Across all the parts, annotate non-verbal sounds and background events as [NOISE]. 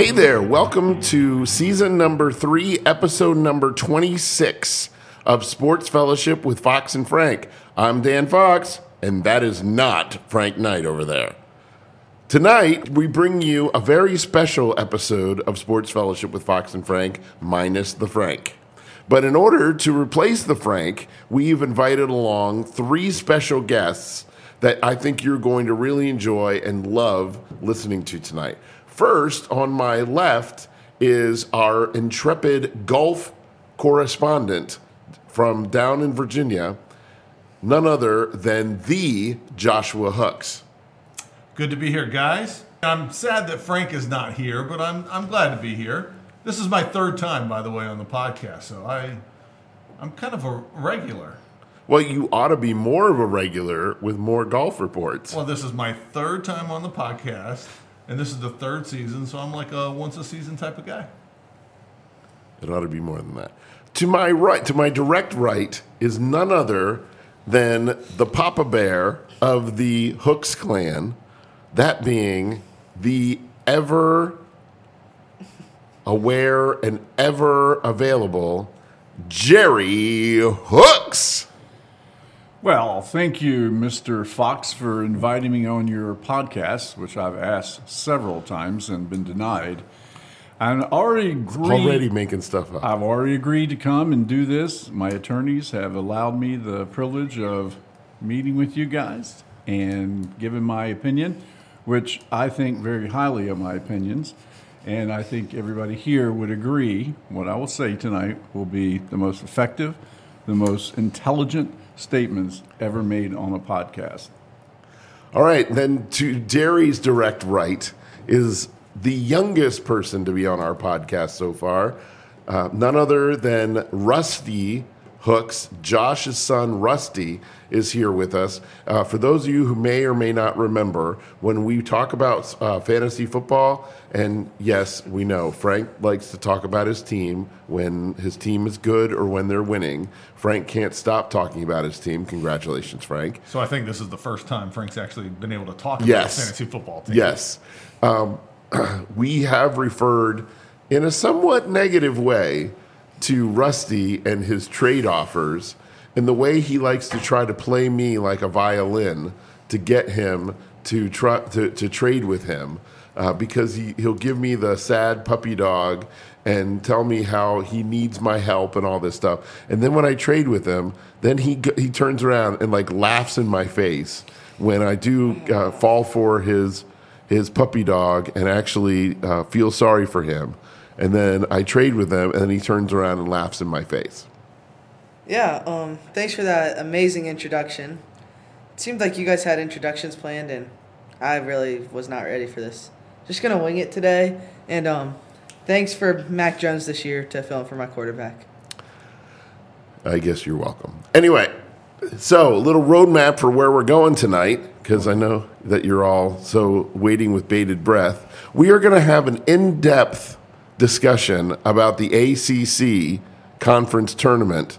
Hey there, welcome to season number three, episode number 26 of Sports Fellowship with Fox and Frank. I'm Dan Fox, and that is not Frank Knight over there. Tonight, we bring you a very special episode of Sports Fellowship with Fox and Frank, minus the Frank. But in order to replace the Frank, we've invited along three special guests that I think you're going to really enjoy and love listening to tonight. First, on my left is our intrepid golf correspondent from down in Virginia, none other than the Joshua Hooks. Good to be here, guys. I'm sad that Frank is not here, but I'm, I'm glad to be here. This is my third time, by the way, on the podcast, so I, I'm kind of a regular. Well, you ought to be more of a regular with more golf reports. Well, this is my third time on the podcast, and this is the third season, so I'm like a once a season type of guy. It ought to be more than that. To my right, to my direct right, is none other than the Papa Bear of the Hooks clan, that being the ever aware and ever available Jerry Hooks. Well, thank you, Mr. Fox, for inviting me on your podcast, which I've asked several times and been denied. And already agreed. Already making stuff up. I've already agreed to come and do this. My attorneys have allowed me the privilege of meeting with you guys and giving my opinion, which I think very highly of my opinions. And I think everybody here would agree what I will say tonight will be the most effective, the most intelligent statements ever made on a podcast. All right, then to Jerry's direct right is the youngest person to be on our podcast so far, uh, none other than Rusty Hooks. Josh's son, Rusty, is here with us. Uh, for those of you who may or may not remember, when we talk about uh, fantasy football, and yes, we know Frank likes to talk about his team when his team is good or when they're winning. Frank can't stop talking about his team. Congratulations, Frank. So I think this is the first time Frank's actually been able to talk Yes. about fantasy football team. Yes. Um, [CLEARS THROAT] we have referred in a somewhat negative way to Rusty and his trade offers and the way he likes to try to play me like a violin to get him to try to, to trade with him uh, because he, he'll give me the sad puppy dog and tell me how he needs my help and all this stuff. And then when I trade with him, then he he turns around and like laughs in my face when I do uh, fall for his his puppy dog and actually uh, feel sorry for him. And then I trade with him, and then he turns around and laughs in my face. Yeah, um, thanks for that amazing introduction. It seemed like you guys had introductions planned, and I really was not ready for this. Just gonna wing it today, and um, thanks for Mac Jones this year to fill in for my quarterback. I guess you're welcome. Anyway, so a little roadmap for where we're going tonight, because I know that you're all so waiting with bated breath. We are going to have an in depth discussion about the ACC conference tournament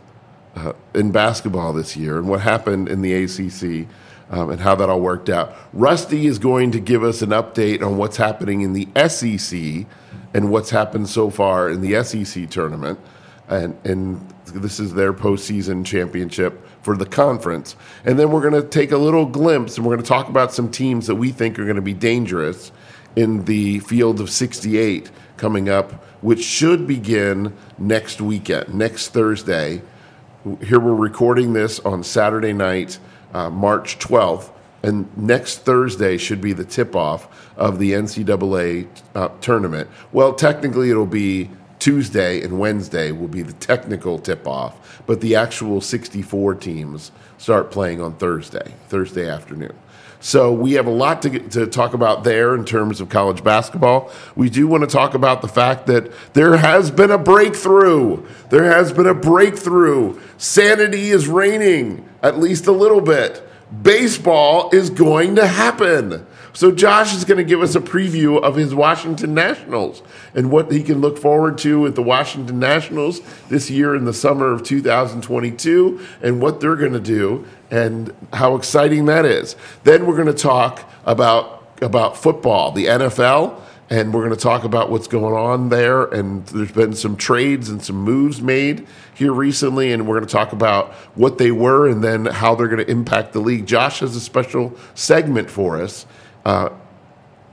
uh, in basketball this year and what happened in the ACC um, and how that all worked out. Rusty is going to give us an update on what's happening in the SEC and what's happened so far in the SEC tournament. And, and this is their postseason championship for the conference. And then we're going to take a little glimpse and we're going to talk about some teams that we think are going to be dangerous in the field of 68 coming up, which should begin next weekend, next Thursday. Here we're recording this on Saturday night, uh, March 12th, and next Thursday should be the tip off of the NCAA uh, tournament. Well, technically, it'll be Tuesday and Wednesday will be the technical tip off, but the actual 64 teams start playing on Thursday, Thursday afternoon. So we have a lot to, get, to talk about there in terms of college basketball. We do want to talk about the fact that there has been a breakthrough. There has been a breakthrough. Sanity is reigning, at least a little bit. Baseball is going to happen. So Josh is going to give us a preview of his Washington Nationals and what he can look forward to with the Washington Nationals this year in the summer of 2022 and what they're going to do and how exciting that is. Then we're going to talk about about football, the NFL, and we're going to talk about what's going on there. And there's been some trades and some moves made here recently, and we're going to talk about what they were and then how they're going to impact the league. Josh has a special segment for us. Uh,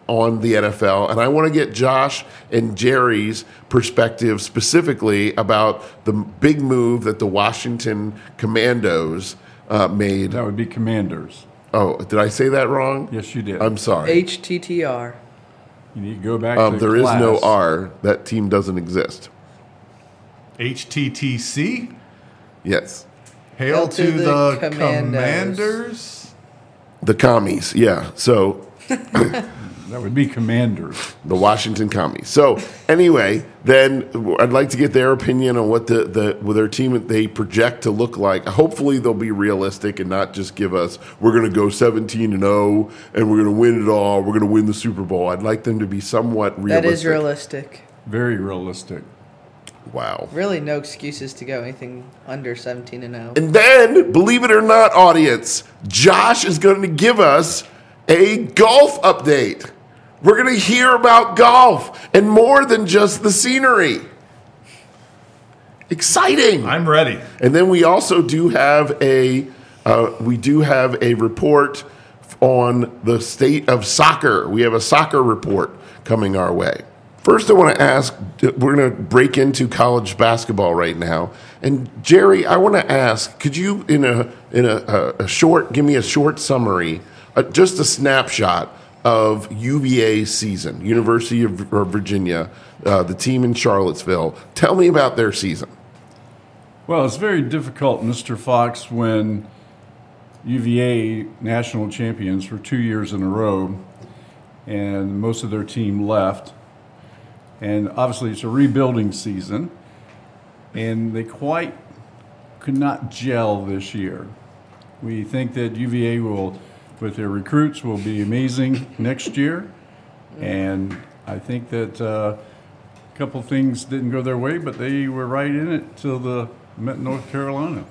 on the NFL, and I want to get Josh and Jerry's perspective specifically about the big move that the Washington Commandos uh, made. That would be Commanders. Oh, did I say that wrong? Yes, you did. I'm sorry. HTTR. you need to go back Um, to there is no. R. That team doesn't exist. HTTC. Yes. Hail to, the, Commandos. commanders. The commies. Yeah. So That would be Commanders. the Washington commies. So anyway, then I'd like to get their opinion on what the, the with their team they project to look like. Hopefully they'll be realistic and not just give us we're going to go 17 and 0 and we're going to win it all. We're going to win the Super Bowl. I'd like them to be somewhat That realistic. is realistic. Very realistic. Wow. Really, no excuses to go anything under 17 and oh. 0. And then, believe it or not, audience, Josh is going to give us a golf update. We're going to hear about golf and more than just the scenery. Exciting. I'm ready. And then we also do have a uh, we do have a report on the state of soccer. We have a soccer report coming our way. First, I want to ask. We're going to break into college basketball right now, and Jerry, I want to ask: Could you, in a in a, a, a short, give me a short summary, uh, just a snapshot of UVA season, University of, Virginia, uh, the team in Charlottesville. Tell me about their season. Well, it's very difficult, Mr. Fox, when UVA national champions for two years in a row, and most of their team left. And obviously, it's a rebuilding season, and they quite could not gel this year. We think that UVA will, with their recruits, will be amazing next year, and I think that uh, a couple things didn't go their way, but they were right in it till the met North Carolina.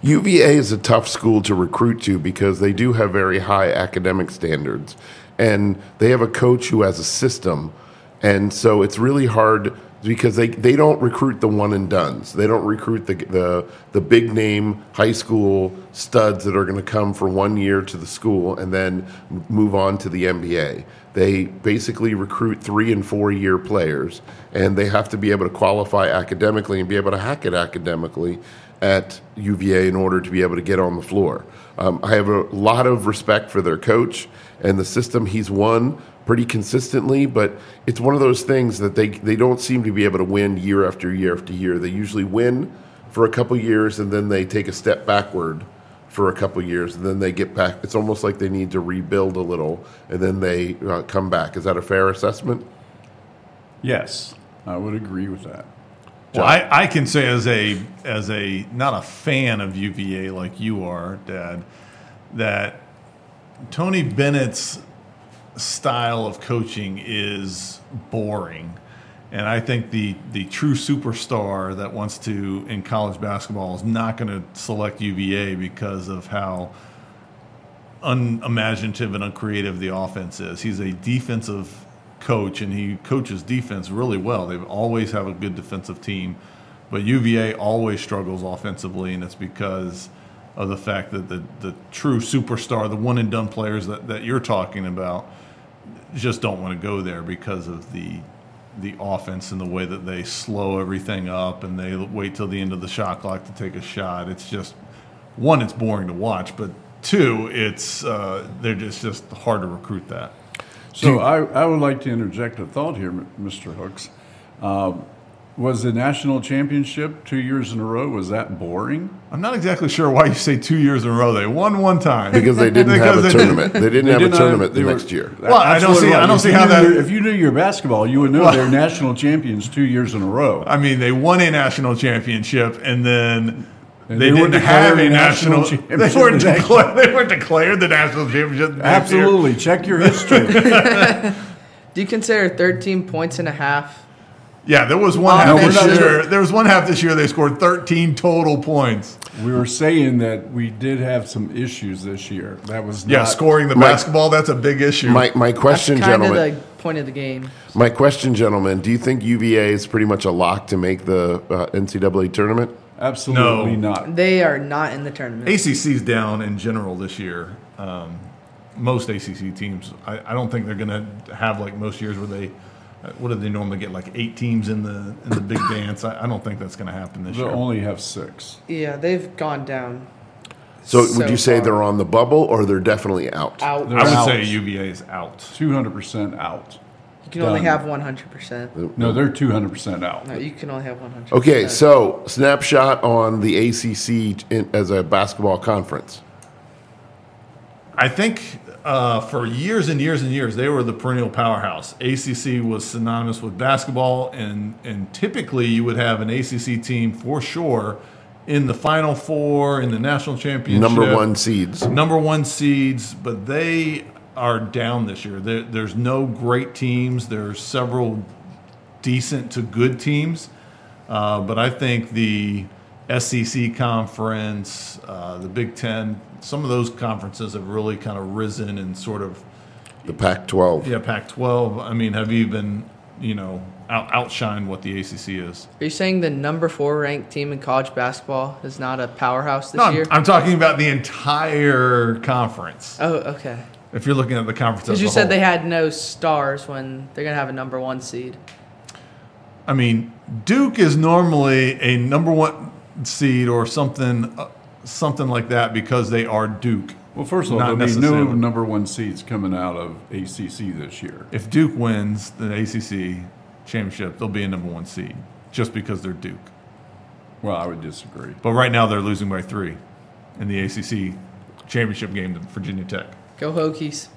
UVA is a tough school to recruit to because they do have very high academic standards. And they have a coach who has a system. And so it's really hard because they, they don't recruit the one and dones. They don't recruit the, the, the big name high school studs that are going to come for one year to the school and then move on to the NBA. They basically recruit three and four year players, and they have to be able to qualify academically and be able to hack it academically at UVA in order to be able to get on the floor. Um, I have a lot of respect for their coach and the system he's won pretty consistently, but it's one of those things that they, they don't seem to be able to win year after year after year. They usually win for a couple years and then they take a step backward for a couple years and then they get back. It's almost like they need to rebuild a little and then they uh, come back. Is that a fair assessment? Yes, I would agree with that. Well, I, I can say as a as a not a fan of UVA like you are, Dad, that Tony Bennett's style of coaching is boring. And I think the, the true superstar that wants to in college basketball is not going to select UVA because of how unimaginative and uncreative the offense is. He's a defensive coach and he coaches defense really well. They always have a good defensive team, but UVA always struggles offensively, and it's because of the fact that the, the true superstar, the one and done players that, that you're talking about, just don't want to go there because of the the offense and the way that they slow everything up and they wait till the end of the shot clock to take a shot. It's just one, it's boring to watch, but two, it's uh, they're just just hard to recruit that. So I, I would like to interject a thought here, Mr. Hooks. Um, was the national championship two years in a row? Was that boring? I'm not exactly sure why you say two years in a row. They won one time Because they didn't [LAUGHS] have a they didn't- tournament. They didn't They have did a tournament they the were- next year. Well, I don't Absolutely see- I don't If see how that- your- If you knew your basketball, you would know they're national champions two years in a row. I mean, they won a national championship and then. And they, they didn't have a a national national. They championship weren't, the declared, they weren't declared the national championship. the next year. Absolutely. Check your history. [LAUGHS] Do you consider 13 points and a half? Yeah, there was one half this we're year. There was one half this year. They scored 13 total points. we were saying that we did have some issues this year. That was Yeah, scoring the Mike- basketball. That's a big issue. My, my question, That's kind of gentlemen. the point of the game. My question, gentlemen, do you think UVA is pretty much a lock to make the uh, NCAA tournament? Absolutely No. not. They are not in the tournament. ACC's down in general this year. Um, most ACC teams, I, I don't think they're going to have like most years where they, Uh, what do they normally get? Like eight teams in the in the big dance. I, I don't think that's going to happen this year. They'll year. only have six. Yeah, they've gone down. So, So would you say far. they're on the bubble or they're definitely out? Out. They're I would out. say UVA is out. 200% out. You can only have 100%. No, they're 200% out. No, you can only have 100%. Okay, so snapshot on the ACC in, as a basketball conference. I think uh, for years and years and years, they were the perennial powerhouse. ACC was synonymous with basketball, and, and typically you would have an ACC team for sure in the Final Four, in the national championship. Number one seeds. Number one seeds, but they are down this year. There, there's no great teams. There's several decent to good teams. Uh, but I think the SEC conference, uh, the Big Ten, some of those conferences have really kind of risen and sort of, The Pac 12. yeah, Pac 12, I mean, have even, you know, out, outshined what the ACC is. Are you saying the number four ranked team in college basketball is not a powerhouse this No, year? I'm, I'm talking about the entire conference. oh, okay. If you're looking at the conference Because you said whole. they had no stars when they're going to have a number one seed. I mean, Duke is normally a number one seed or something, uh, something like that because they are Duke. Well, first of all, Not there'll be no necessarily. number one seeds coming out of ACC this year. If Duke wins the ACC championship, they'll be a number one seed just because they're Duke. Well, I would disagree. But right now they're losing by three in the ACC championship game to Virginia Tech. Go Hokies.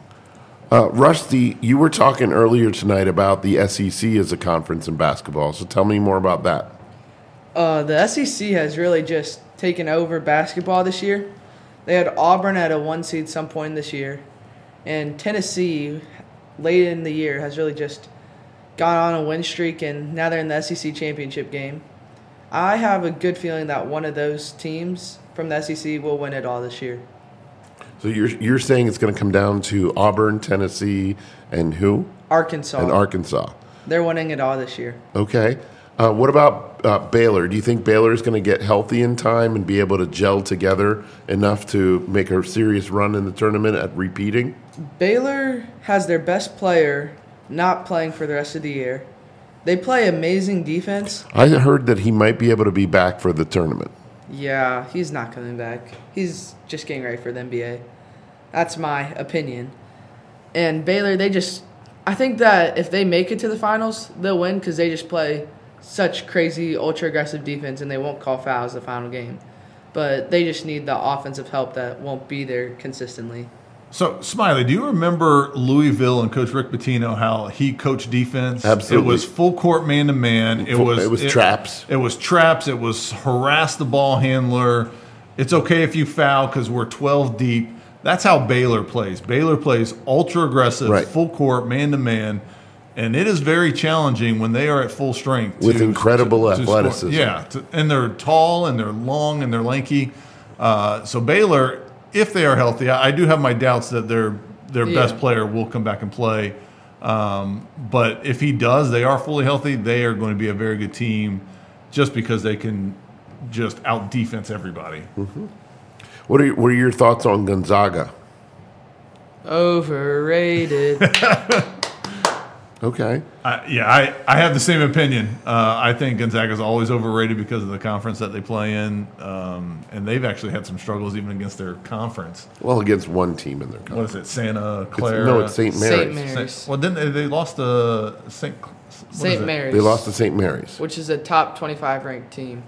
Uh, Rusty, you were talking earlier tonight about the SEC as a conference in basketball. So tell me more about that. Uh, the SEC has really just taken over basketball this year. They had Auburn at a one seed some point this year, and Tennessee late in the year has really just gone on a win streak, and now they're in the SEC championship game. I have a good feeling that one of those teams from the SEC will win it all this year. So you're you're saying it's going to come down to Auburn, Tennessee, and who? Arkansas, And Arkansas. they're winning it all this year. Okay. Uh, what about uh, Baylor? Do you think Baylor is going to get healthy in time and be able to gel together enough to make a serious run in the tournament at repeating? Baylor has their best player not playing for the rest of the year. They play amazing defense. I heard that he might be able to be back for the tournament. Yeah, he's not coming back. He's just getting ready for the NBA. That's my opinion. And Baylor, they just, I think that if they make it to the finals, they'll win because they just play such crazy, ultra aggressive defense and they won't call fouls the final game. But they just need the offensive help that won't be there consistently. So, Smiley, do you remember Louisville and Coach Rick Pitino how he coached defense? Absolutely. It was full court man to man. It was it was traps. It was traps. It was harass the ball handler. It's okay if you foul because we're 12 deep. That's how Baylor plays. Baylor plays ultra aggressive, Right. full court, man to man, and it is very challenging when they are at full strength With incredible score. athleticism. Yeah, to, and they're tall and they're long and they're lanky. Uh, so Baylor, if they are healthy, I, I do have my doubts that their their Yeah. best player will come back and play. Um, but if he does, they are fully healthy. They are going to be a very good team, just because they can just out defense everybody. What are, what are your thoughts on Gonzaga? Overrated. [LAUGHS] Okay. I, yeah, I, I have the same opinion. Uh, I think Gonzaga is always overrated because of the conference that they play in, um, and they've actually had some struggles even against their conference. Well, against one team in their What conference. is it, Santa It's- Clara? no, it's St. Mary's. St. Mary's. Saint- well, then they, they lost to St. St. Mary's. They lost to St. Mary's, Which is a top 25 ranked team.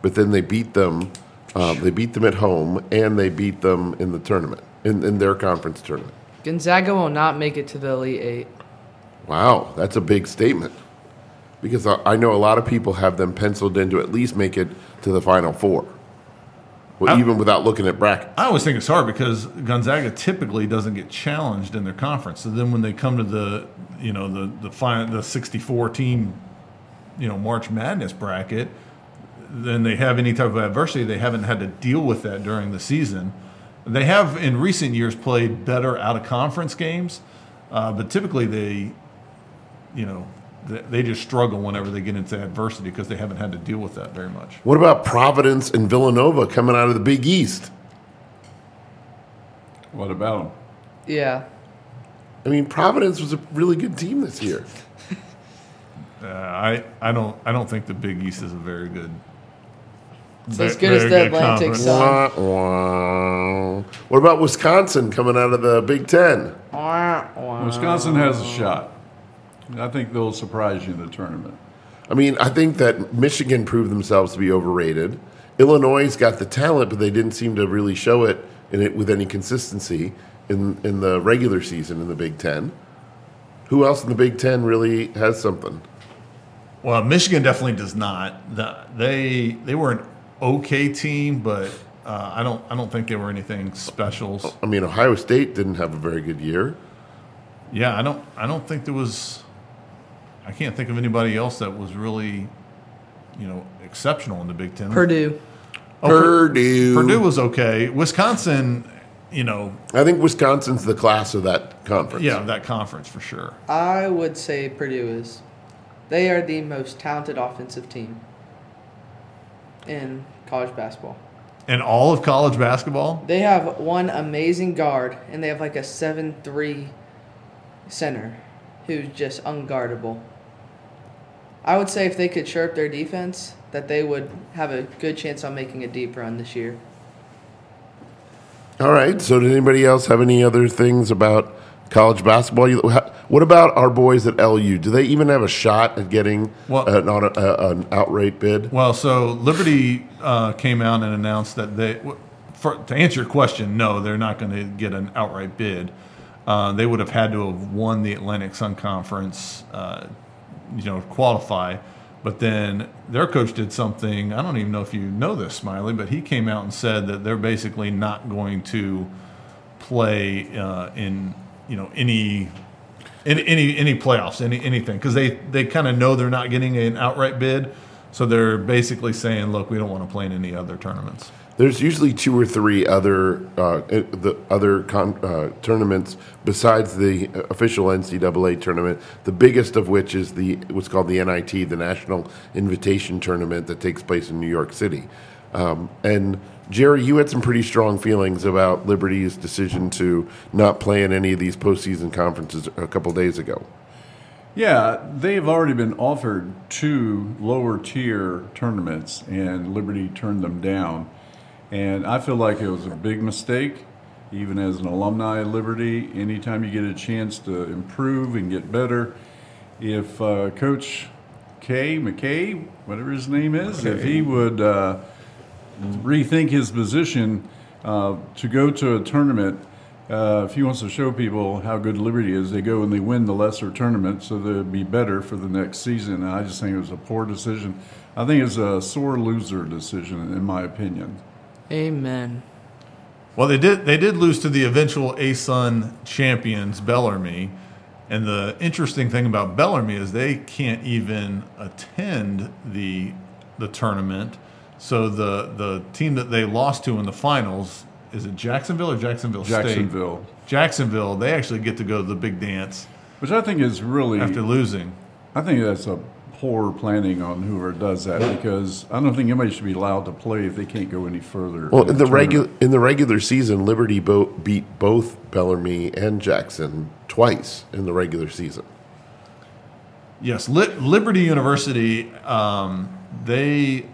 but then they beat them. Uh, they beat them at home, and they beat them in the tournament, in, in their conference tournament. Gonzaga will not make it to the Elite Eight. Wow, that's a big statement. Because I, I know a lot of people have them penciled in to at least make it to the Final Four, well, I- even without looking at brackets. I always think it's hard because Gonzaga typically doesn't get challenged in their conference. So then when they come to the, you know, the the final, the 64 team, you know, March Madness bracket, then they have any type of adversity. They haven't had to deal with that during the season. They have in recent years played better out of conference games, Uh, but typically they, you know, they, they just struggle whenever they get into adversity because they haven't had to deal with that very much. What about Providence and Villanova coming out of the Big East? What about them? Yeah. I mean, Providence was a really good team this year. [LAUGHS] Uh, I I don't I don't think the Big East is a very good. It's as good as the Atlantic conference. Sun. Wah, wah. What about Wisconsin coming out of the Big Ten? Wisconsin has a shot. I think they'll surprise you in the tournament. I mean, I think that Michigan proved themselves to be overrated. Illinois got the talent, but they didn't seem to really show it in it with any consistency in in the regular season in the Big Ten. Who else in the Big Ten really has something? Well, Michigan definitely does not. The, they they were an okay team, but uh, I don't I don't think they were anything special. I mean, Ohio State didn't have a very good year. Yeah, I don't I don't think there was. I can't think of anybody else that was really, you know, exceptional in the Big Ten. Purdue. Oh, Purdue. Purdue was okay. Wisconsin, you know, I think Wisconsin's the class of that conference. yeah, that conference for sure. I would say Purdue is. They are the most talented offensive team in college basketball. In all of college basketball, They have one amazing guard, and they have like a seven-three center who's just unguardable. I would say if they could shore up their defense, that they would have a good chance on making a deep run this year. All right. So, did anybody else have any other things about college basketball? You- What about our boys at LU? Do they even have a shot at getting Well- an, uh, an outright bid? Well, so Liberty uh, came out and announced that they, for, to answer your question, no, they're not going to get an outright bid. Uh, they would have had to have won the Atlantic Sun Conference, uh, you know, qualify. But then their coach did something. I don't even know if you know this, Smiley, but he came out and said that they're basically not going to play uh, in, you know, any any any, any playoffs, any anything, because they they kind of know they're not getting an outright bid, so they're basically saying, look, we don't want to play in any other tournaments. There's usually two or three other uh, eh, the other con- uh, tournaments besides the official NCAA tournament. The biggest of which is the what's called the NIT, the National Invitation Tournament that takes place in New York City. Um, and Jerry, you had some pretty strong feelings about Liberty's decision to not play in any of these postseason conferences a couple days ago. Yeah, they've already been offered two lower tier tournaments, and Liberty turned them down. And I feel like it was a big mistake, even as an alumni of Liberty. Anytime you get a chance to improve and get better, if uh, Coach K, McKay, whatever his name is, if he would uh, rethink his position uh, to go to a tournament. Uh, if he wants to show people how good Liberty is, they go and they win the lesser tournament, so they'll be better for the next season. And I just think it was a poor decision. I think it's a sore loser decision, in my opinion. Amen. Well, they did they did lose to the eventual ASUN champions, Bellarmine. And the interesting thing about Bellarmine is they can't even attend the the tournament. So the the team that they lost to in the finals is it Jacksonville or Jacksonville, State? Jacksonville, Jacksonville. They actually get to go to the big dance which I think is really, after losing. I think that's a poor planning on whoever does that because I don't think anybody should be allowed to play if they can't go any further. Well, in in the regular in the regular season, Liberty bo- beat both Bellarmine and Jackson twice in the regular season. Yes, Li- Liberty University. Um, they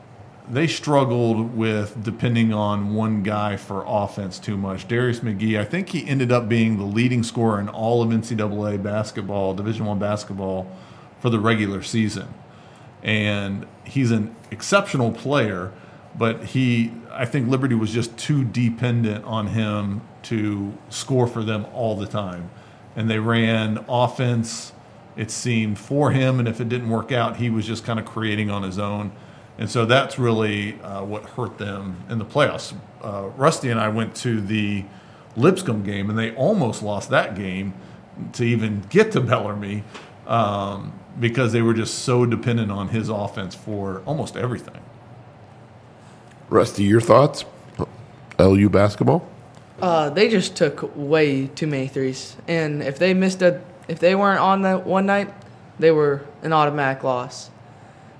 they struggled with depending on one guy for offense too much. Darius McGhee, I think he ended up being the leading scorer in all of NCAA basketball, Division One basketball, for the regular season, and he's an exceptional player. But he, I think Liberty was just too dependent on him to score for them all the time, and they ran offense it seemed for him and if it didn't work out he was just kind of creating on his own and so that's really uh, what hurt them in the playoffs uh, rusty and i went to the lipscomb game and they almost lost that game to even get to bellarmine um, because they were just so dependent on his offense for almost everything Rusty, your thoughts? LU basketball? Uh, they just took way too many threes, and if they missed a, if they weren't on that one night, they were an automatic loss.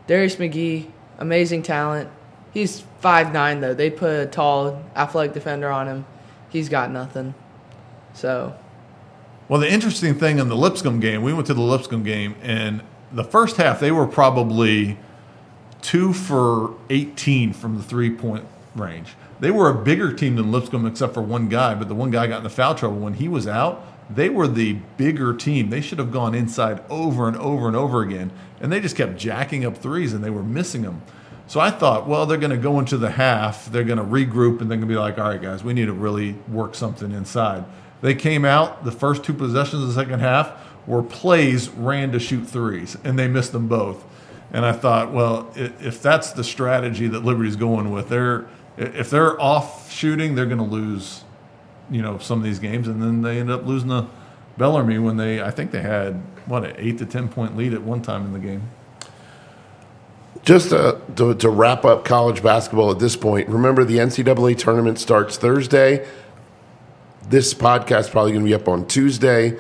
Darius McGhee, amazing talent. He's five nine though. They put a tall, athletic defender on him. He's got nothing. So Well, the interesting thing in the Lipscomb game, we went to the Lipscomb game, and the first half they were probably two for 18 from the three point range. They were a bigger team than Lipscomb except for one guy, but the one guy got in the foul trouble. When he was out, they were the bigger team. They should have gone inside over and over and over again, and they just kept jacking up threes and they were missing them. So I thought, well, they're going to go into the half, they're going to regroup, and they're going to be like, all right, guys, we need to really work something inside. They came out, the first two possessions of the second half were plays ran to shoot threes, and they missed them both. And I thought, well, if that's the strategy that Liberty's going with, they're if they're off shooting, they're going to lose, you know, some of these games, and then they end up losing to Bellarmine when they, I think they had what an eight to ten point lead at one time in the game. Just to, to, to wrap up college basketball at this point, remember the NCAA tournament starts Thursday. This podcast probably going to be up on Tuesday.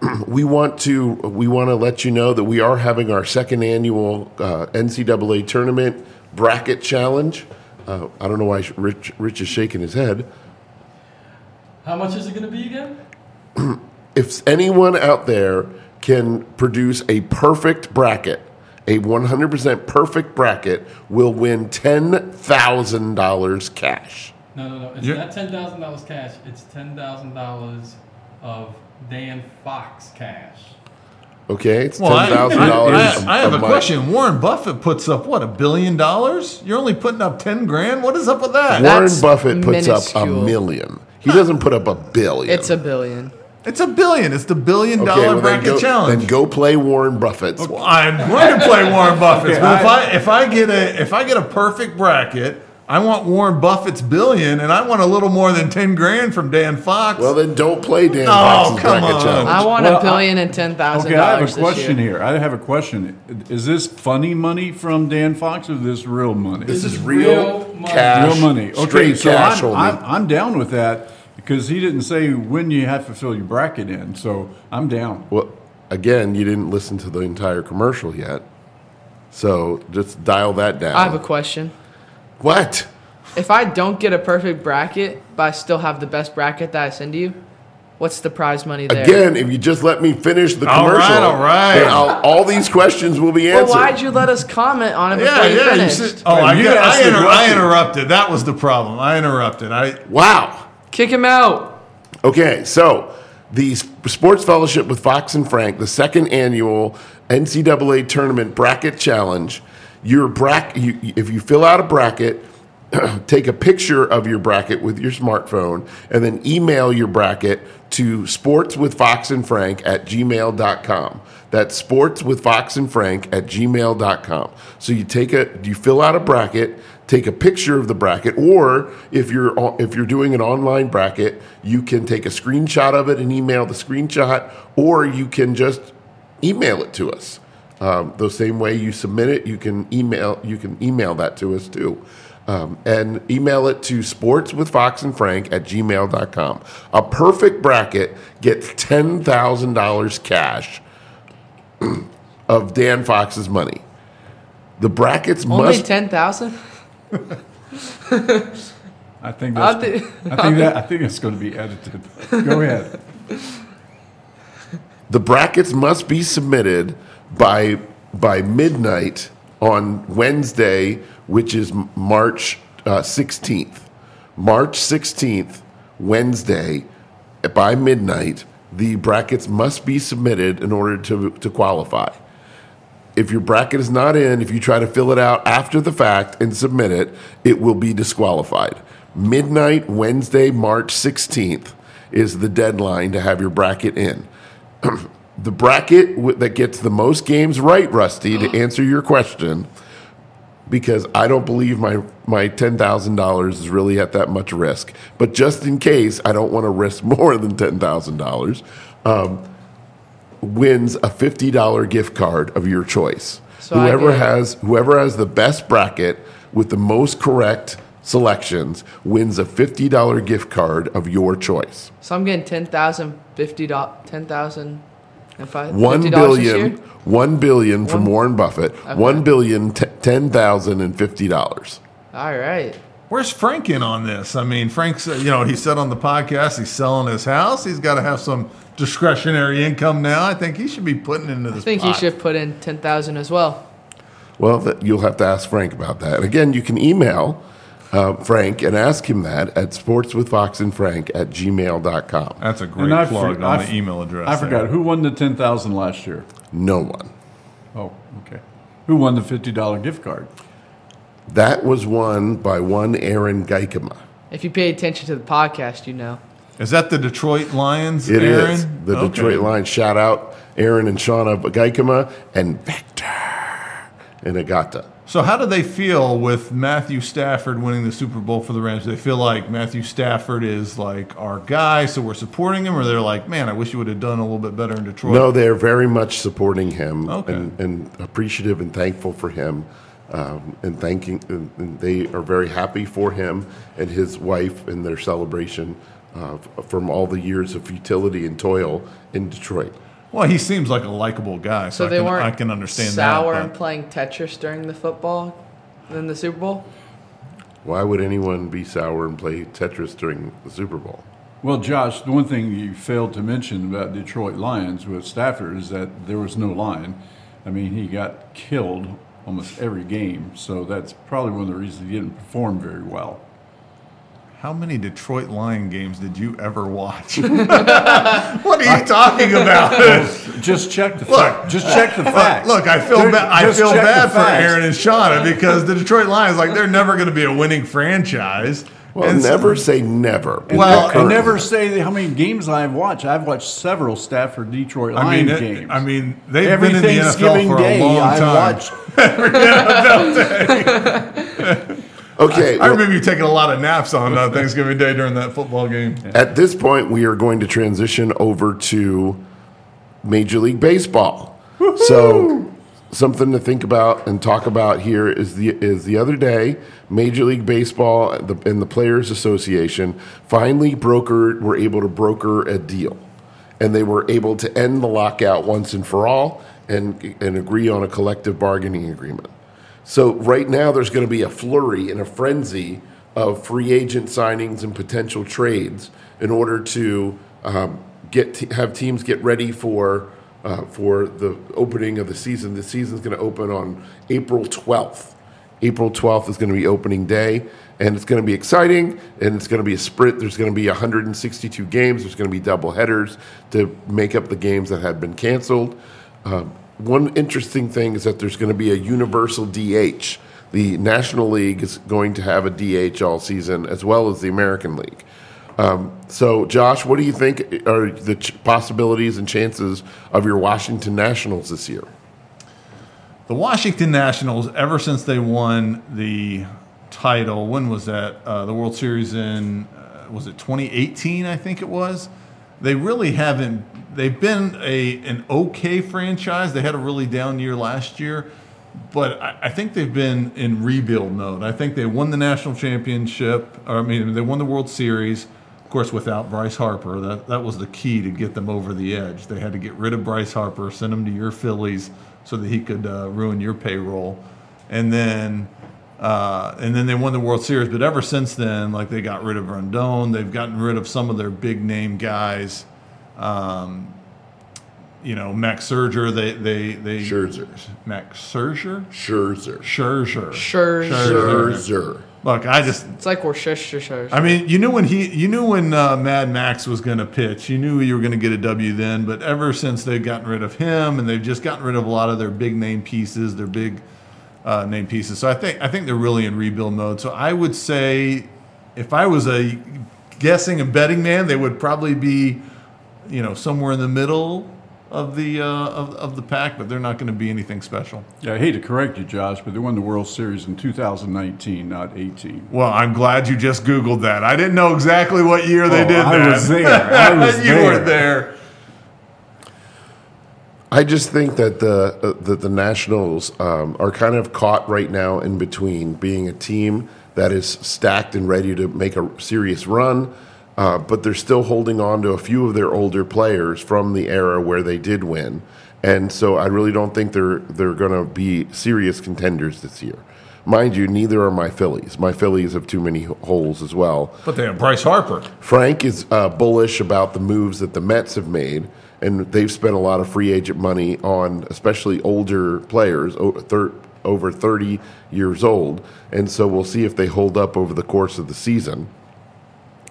[CLEARS THROAT] we want to we want to let you know that we are having our second annual uh, NCAA tournament bracket challenge. Uh, I don't know why Rich Rich is shaking his head. How much is it going to be again? [CLEARS THROAT] if anyone out there can produce a perfect bracket, a 100% perfect bracket, will win $10,000 cash. No, no, no. It's Yeah. not ten thousand dollars cash. It's ten thousand dollars of Dan Fox cash. Okay, it's Well, $10,000. I- I- I have a my- question. Warren Buffett puts up what a billion dollars? You're only putting up ten grand. What is up with that? Warren That's Buffett puts up a million. He doesn't put up a billion. it's a billion. It's a billion. It's the billion okay, dollar well, then bracket go, challenge. Then go play Warren Buffett's. Well, I'm going to play Warren Buffett. Okay, but if I- I if I get a if I get a perfect bracket, I want Warren Buffett's billion, and I want a little more than ten grand from Dan Fox. Well, then don't play Dan Oh, Fox's come bracket on. challenge. I want Well, a billion and ten thousand Okay, I have a question year. here. I have a question. Is this funny money from Dan Fox or this real money? This This is is real, real money. cash. real money. Okay, straight so cash I'm, only. I'm, I'm down with that because he didn't say when you have to fill your bracket in. So I'm down. Well, again, you didn't listen to the entire commercial yet. So just dial that down. I have a question. what? If I don't get a perfect bracket, but I still have the best bracket that I send to you, what's the prize money there? Again, if you just let me finish the All commercial, right, all right. all these questions will be answered. Well, answered. why'd you let us comment on it before yeah, you yeah. You finished? said, oh, I, you got- I, inter- I interrupted. That was the problem. I interrupted. I wow. Kick him out. Okay, so the Sports Fellowship with Fox and Frank, the second annual NCAA Tournament Bracket Challenge. Your bracket, you, if you fill out a bracket, [CLEARS THROAT] take a picture of your bracket with your smartphone, and then email your bracket to sportswithfoxandfrank at gmail.com. That's sports with Fox and Frank at gmail.com. So you take a, you fill out a bracket, take a picture of the bracket, or if you're if you're doing an online bracket, you can take a screenshot of it and email the screenshot, or you can just email it to us. Um, the same way you submit it, you can email you can email that to us too. Um, and email it to sportswithfoxandfrank at gmail.com. A perfect bracket gets $10,000 cash [CLEARS THROAT] of Dan Fox's money. The brackets Only must ten thousand. [LAUGHS] I think I'll that's. do- I think that. I think it's going to be edited. Go ahead. the brackets must be submitted by by midnight on Wednesday, which is M- March uh, sixteenth. March sixteenth, Wednesday, by midnight, the brackets must be submitted in order to to qualify. If your bracket is not in, if you try to fill it out after the fact and submit it, it will be disqualified. Midnight, Wednesday, March 16th is the deadline to have your bracket in. [CLEARS THROAT] the bracket w- that gets the most games right, Rusty, to answer your question, because I don't believe my, my $10,000 is really at that much risk. But just in case, I don't want to risk [LAUGHS] more than $10,000. Um, wins a $50 gift card of your choice. So whoever has whoever has the best bracket with the most correct selections wins a $50 gift card of your choice. So I'm getting ten thousand fifty dollars, ten thousand and five. One $50 billion, one billion from One- Warren Buffett. Okay. One billion, t- ten thousand and fifty dollars. All right. Where's Frank in on this? I mean, Frank's, uh, you know, he said on the podcast he's selling his house. He's got to have some discretionary income now. I think he should be putting into this. I this. think he should put in ten thousand as well. Well, that, you'll have to ask Frank about that. And again, you can email uh, Frank and ask him that at sportswithfoxandfrank at gmail.com. That's a great And I plug for- on I the email address. I forgot there. who won the ten thousand last year. No one. Oh, okay. Who won the fifty dollar gift card? That was won by one Aaron Geikema. If you pay attention to the podcast, you know. Is that the Detroit Lions? It is Aaron? the Okay. Detroit Lions. Shout out Aaron and Shauna Geikema and Victor and Agata. So, how do they feel with Matthew Stafford winning the Super Bowl for the Rams? Do they feel like Matthew Stafford is like our guy, so we're supporting him, or they're like, man, I wish you would have done a little bit better in Detroit? No, they're very much supporting him Okay. and, and appreciative and thankful for him. Um, and thanking, and, and they are very happy for him and his wife and their celebration uh, from all the years of futility and toil in Detroit. Well, he seems like a likable guy, so, So I, can, weren't I can understand sour that. and playing Tetris during the football in the Super Bowl. Why would anyone be sour and play Tetris during the Super Bowl? Well, Josh, the one thing you failed to mention about Detroit Lions with Stafford is that there was no line. I mean, he got killed almost every game, so that's probably one of the reasons he didn't perform very well. How many Detroit Lion games did you ever watch? [LAUGHS] what are you talking about? [LAUGHS] Just check the Look. fact. Just check the facts. Look, I feel Just- bad. I feel bad for. Aaron and Shauna because the Detroit Lions, like, they're never going to be a winning franchise. Well, And so- never say never. Well, I never say how many games I've watched. I've watched several Stafford Detroit I mean, Lions it- games. I mean, they've every been in the NFL Thanksgiving for day a long I've time. watched. [LAUGHS] [LAUGHS] Okay, I well, remember you taking a lot of naps on uh, Thanksgiving Day during that football game. At this point, we are going to transition over to Major League Baseball. So, something to think about and talk about here is the is the other day, Major League Baseball and the, Players Association finally brokered were able to broker a deal, and they were able to end the lockout once and for all, and and agree on a collective bargaining agreement. So right now, there's going to be a flurry and a frenzy of free agent signings and potential trades in order to um, get te- have teams get ready for uh, for the opening of the season. The season's going to open on April 12th. April 12th is going to be opening day, and it's going to be exciting, and it's going to be a sprint. There's going to be 162 games. There's going to be double headers to make up the games that had been canceled. Um, one interesting thing is that there's going to be a universal DH. The National League is going to have a DH all season, as well as the American League. Um, so, Josh, what do you think are the ch- possibilities and chances of your Washington Nationals this year? The Washington Nationals, ever since they won the title, when was that? Uh, the World Series in, uh, was it 2018, I think it was? They really haven't, they've been a an okay franchise. They had a really down year last year, but I, I think they've been in rebuild mode. I think they won the national championship, or I mean, they won the World Series. Of course, without Bryce Harper, that, that was the key to get them over the edge. They had to get rid of Bryce Harper, send him to your Phillies so that he could uh, ruin your payroll, and then uh, and then they won the World Series. But ever since then, like they got rid of Rendon, they've gotten rid of some of their big name guys. Um, you know, Max Scherzer, they they they Scherzer. Max Scherzer, Scherzer. Scherzer, Scherzer. Scherzer. Look, I just It's like Worcestershire. I mean, you knew when he, you knew when uh, Mad Max was going to pitch. You knew you were going to get a W then. But ever since they've gotten rid of him, and they've just gotten rid of a lot of their big name pieces, their big uh, name pieces. So I think I think they're really in rebuild mode. So I would say, if I was a guessing and betting man, they would probably be, you know, somewhere in the middle of the uh, of, of the pack. But they're not going to be anything special. Yeah, I hate to correct you, Josh, but they won the World Series in 2019, not 18. Well, I'm glad you just Googled that. I didn't know exactly what year they Oh, did I that. was there. [LAUGHS] I was you there. were there. I just think that the uh, that the Nationals um, are kind of caught right now in between being a team that is stacked and ready to make a serious run. Uh, but they're still holding on to a few of their older players from the era where they did win, and so I really don't think they're they're going to be serious contenders this year. Mind you, neither are my Phillies. My Phillies have too many holes as well. But they have Bryce Harper. Frank is uh, bullish about the moves that the Mets have made, and they've spent a lot of free agent money on especially older players, over 30 years old. And so we'll see if they hold up over the course of the season.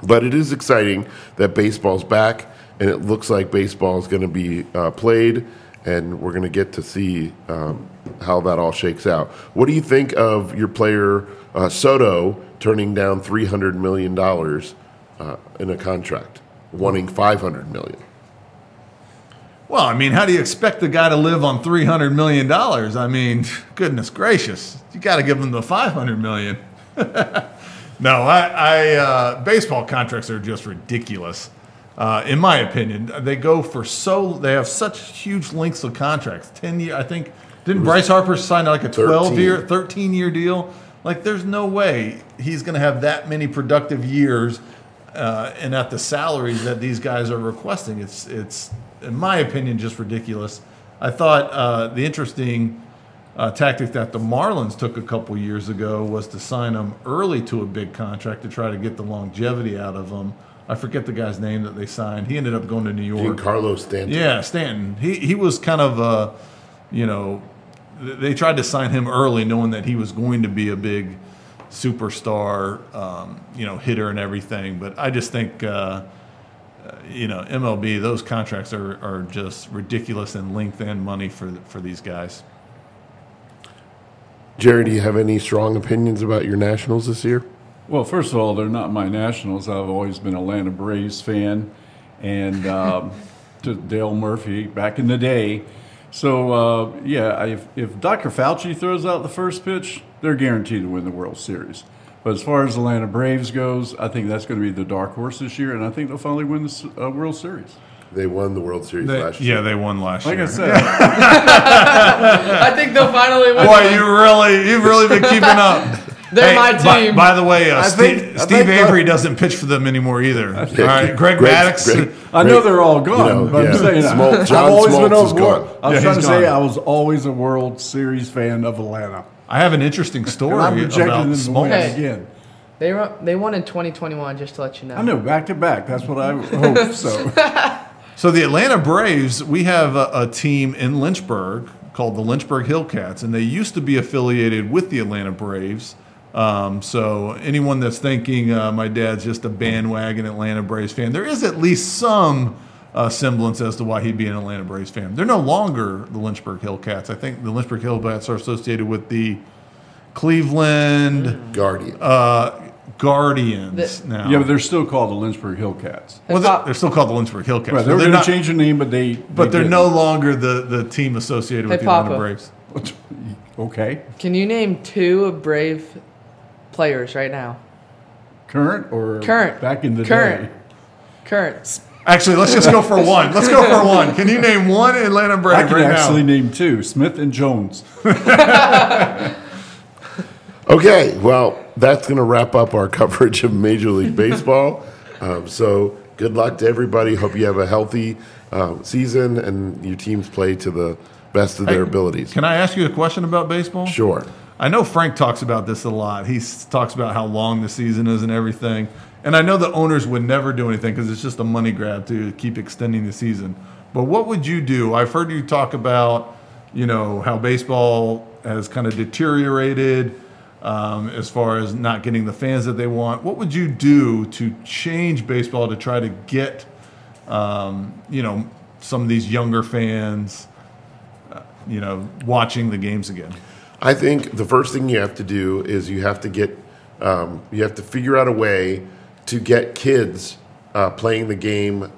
But it is exciting that baseball's back, and it looks like baseball is going to be uh, played, and we're going to get to see um, how that all shakes out. What do you think of your player uh, Soto turning down three hundred million dollars uh, in a contract, wanting five hundred million? Well, I mean, how do you expect the guy to live on three hundred million dollars? I mean, goodness gracious, you got to give him the five hundred million. [LAUGHS] no, I, I uh, baseball contracts are just ridiculous. Uh, in my opinion, they go for so they have such huge lengths of contracts. Ten year, I think. Didn't Bryce Harper sign like a twelve 13. year, thirteen year deal? Like, there's no way he's going to have that many productive years uh, and at the salaries that these guys are requesting. It's it's in my opinion just ridiculous. I thought uh, the interesting uh, tactic that the Marlins took a couple years ago was to sign him early to a big contract to try to get the longevity out of him. I forget the guy's name that they signed. He ended up going to New York. Giancarlo Stanton. Yeah, Stanton. He he was kind of uh, you know, they tried to sign him early, knowing that he was going to be a big superstar, um, you know, hitter and everything. But I just think, uh, uh, you know, MLB those contracts are, are just ridiculous in length and money for for these guys. Jerry, do you have any strong opinions about your Nationals this year? Well, first of all, they're not my Nationals. I've always been a Atlanta Braves fan, and um, [LAUGHS] to Dale Murphy back in the day. So uh, yeah, if, if Dr. Fauci throws out the first pitch, they're guaranteed to win the World Series. But as far as Atlanta Braves goes, I think that's going to be the dark horse this year, and I think they'll finally win the uh, World Series. They won the World Series They- last year. yeah, they won last year. Like year. I said, [LAUGHS] I think they'll finally win. Boy, you really you've really been keeping up. [LAUGHS] They're my by- team. By, the way, uh, I Steve, think- I Steve think the- Avery doesn't pitch for them anymore either. All right, Greg Greg- Maddux. Greg- I know they're all gone, know, but yeah. I'm saying Smol- I've John always been Smoltz is a gone. I was Yeah, trying he's to say gone. I was always a World Series fan of Atlanta. I have an interesting story And I'm projecting about them to win Smoltz. Hey. again. They won, they won in 2021, just to let you know. I know, back to back. That's what I hope. So [LAUGHS] So the Atlanta Braves, we have a, a team in Lynchburg called the Lynchburg Hillcats, and they used to be affiliated with the Atlanta Braves. Um, so anyone that's thinking uh, my dad's just a bandwagon Atlanta Braves fan, there is at least some uh, semblance as to why he'd be an Atlanta Braves fan. They're no longer the Lynchburg Hillcats. I think the Lynchburg Hillcats are associated with the Cleveland Guardian. uh, Guardians The- now. yeah, but they're still called the Lynchburg Hillcats. well, they're, they're still called the Lynchburg Hillcats. Right, they were they're going to not- change the name, but they. But they they're didn't. no longer the, the team associated with Hey, the Atlanta Braves. [LAUGHS] okay. Can you name two Brave players right now? Current or Current. Back in the Current. day. Current. Actually, let's just go for [LAUGHS] one. Let's go for one. Can you name one Atlanta Brave? I can right actually now? name two: Smith and Jones. [LAUGHS] Okay, well, that's going to wrap up our [LAUGHS] coverage of Major League Baseball. um, so, good luck to everybody. Hope you have a healthy uh, season and your teams play to the best of their abilities. Can I ask you a question about baseball? Sure. I know Frank talks about this a lot. He talks about how long the season is and everything. And I know the owners would never do anything because it's just a money grab to keep extending the season. But what would you do? I've heard you talk about, you know, how baseball has kind of deteriorated um, as far as not getting the fans that they want. What would you do to change baseball to try to get, um, you know, some of these younger fans, uh, you know, watching the games again? I think the first thing you have to do is you have to get, um, you have to figure out a way to get kids uh, playing the game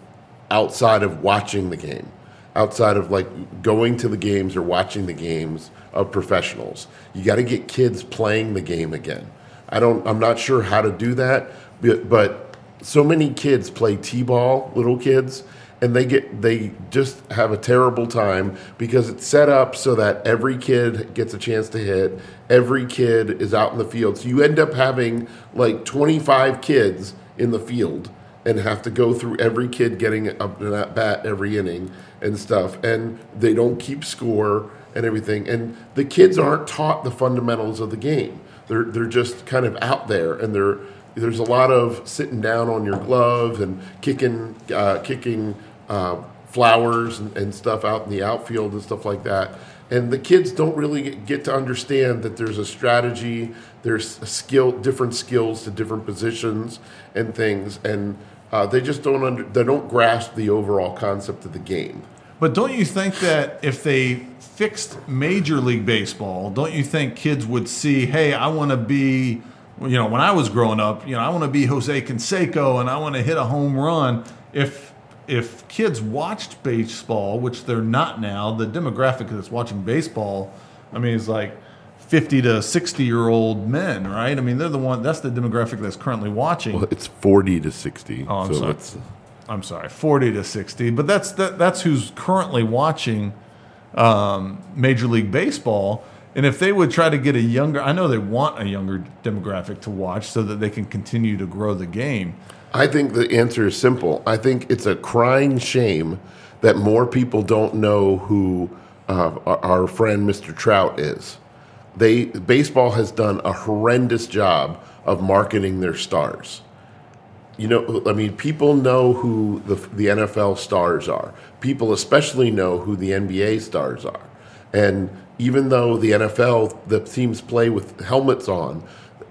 outside of watching the game, outside of like going to the games or watching the games of professionals. You got to get kids playing the game again. I don't, I'm not sure how to do that, but, but so many kids play t-ball, little kids, and they get they just have a terrible time because it's set up so that every kid gets a chance to hit. Every kid is out in the field, so you end up having like 25 kids in the field and have to go through every kid getting up to that bat every inning and stuff, and they don't keep score and everything, and the kids aren't taught the fundamentals of the game. They're they're just kind of out there, and they're there's a lot of sitting down on your glove and kicking uh, kicking uh, flowers and, and stuff out in the outfield and stuff like that. And the kids don't really get to understand that there's a strategy, there's a skill, different skills to different positions and things, and uh, they just don't under, they don't grasp the overall concept of the game. But don't you think that if they fixed Major League Baseball, don't you think kids would see, hey, I want to be, you know, when I was growing up, you know, I want to be Jose Canseco and I want to hit a home run. If if kids watched baseball, which they're not now, the demographic that's watching baseball, I mean, is like 50 to 60 year old men, right? I mean, they're the one, that's the demographic that's currently watching. Well, it's forty to sixty. Oh, I'm so sorry. it's I'm sorry, 40 to 60, but that's that, that's who's currently watching um, Major League Baseball. And if they would try to get a younger, I know they want a younger demographic to watch so that they can continue to grow the game. I think the answer is simple. I think it's a crying shame that more people don't know who uh, our our friend Mr. Trout is. They baseball has done a horrendous job of marketing their stars. You know, I mean, people know who the, the NFL stars are. People especially know who the NBA stars are. And even though the NFL, the teams play with helmets on,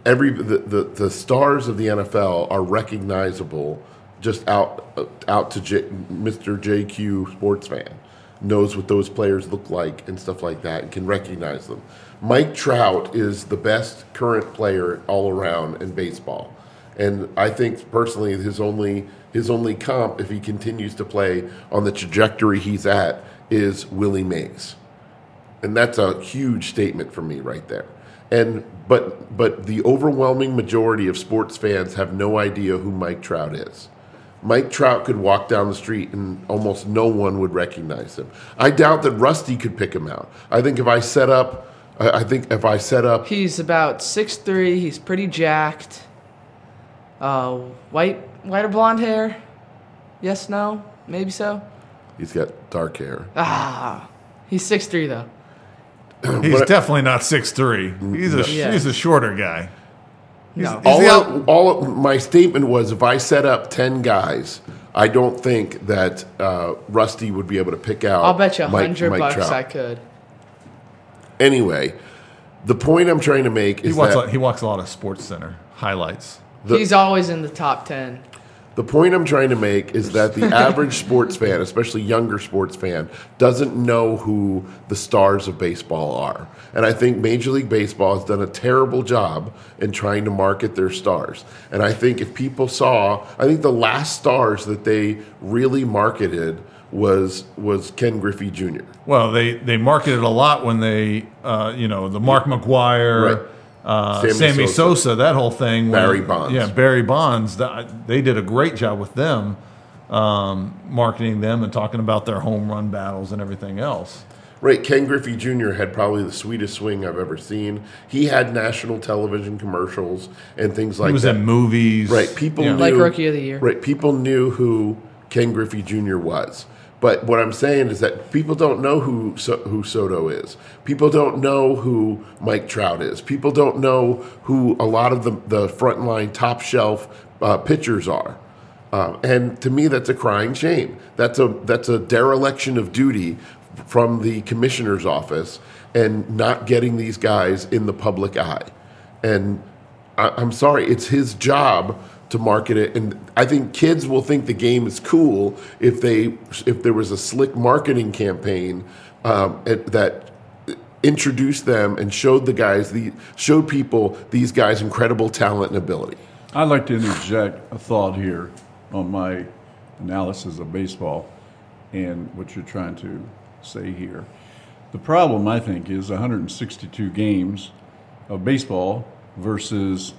every the, the, the stars of the NFL are recognizable just out out to J, Mr. JQ sports fan knows what those players look like and stuff like that and can recognize them. Mike Trout is the best current player all around in baseball. And I think personally his only his only comp if he continues to play on the trajectory he's at is Willie Mays and that's a huge statement for me right there and but but the overwhelming majority of sports fans have no idea who Mike Trout is Mike Trout could walk down the street and almost no one would recognize him I doubt that Rusty could pick him out I think if I set up I I think if I set up He's about 6'3". He's pretty jacked. Uh, white, white or blonde hair? Yes, no, maybe so. he's got dark hair Ah, he's 6'3", though. He's But- definitely not 6'3. He's a, Yeah. he's a shorter guy. No. He's all of, out- all of my statement was if I set up 10 guys I don't think that uh, Rusty would be able to pick out I'll bet you a Mike- hundred Mike bucks Trout. I could. Anyway, the point I'm trying to make He is watches, that he watches a lot of Sports Center highlights. The- he's always in the top ten. The point I'm trying to make is that the [LAUGHS] average sports fan, especially younger sports fan, doesn't know who the stars of baseball are. And I think Major League Baseball has done a terrible job in trying to market their stars. And I think if people saw, I think the last stars that they really marketed was was Ken Griffey Jr. Well, they, they marketed a lot when they, uh, you know, the Mark McGwire, Right. Uh, Sammy Sammy, Sosa. Sosa. that whole thing. when- Barry Bonds. Yeah, Barry Bonds. That, they did a great job with them, um, marketing them and talking about their home run battles and everything else. Right, Ken Griffey Jr. had probably the sweetest swing I've ever seen. He had national television commercials and things like that. He was that. in movies. Right. People Yeah. knew, Like Rookie of the Year. Right. People knew who Ken Griffey Jr. was. But what I'm saying is that people don't know who so, who Soto is. People don't know who Mike Trout is. People don't know who a lot of the the frontline top shelf uh, pitchers are. Um, and to me, that's a crying shame. That's a that's a dereliction of duty from the commissioner's office and not getting these guys in the public eye. And I, I'm sorry, it's his job to market it, and I think kids will think the game is cool if they if there was a slick marketing campaign um, it- that introduced them and showed the guys the showed people these guys incredible talent and ability. I'd like to interject a thought here on my analysis of baseball and what you're trying to say here. The problem, I think, is 162 games of baseball versus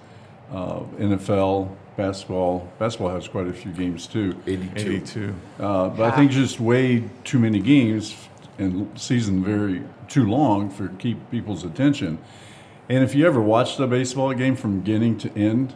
uh, NFL, basketball. Basketball has quite a few games too. 82. 82. Uh, but I think just way too many games and season very too long for keep people's attention. And if you ever watched a baseball game from beginning to end,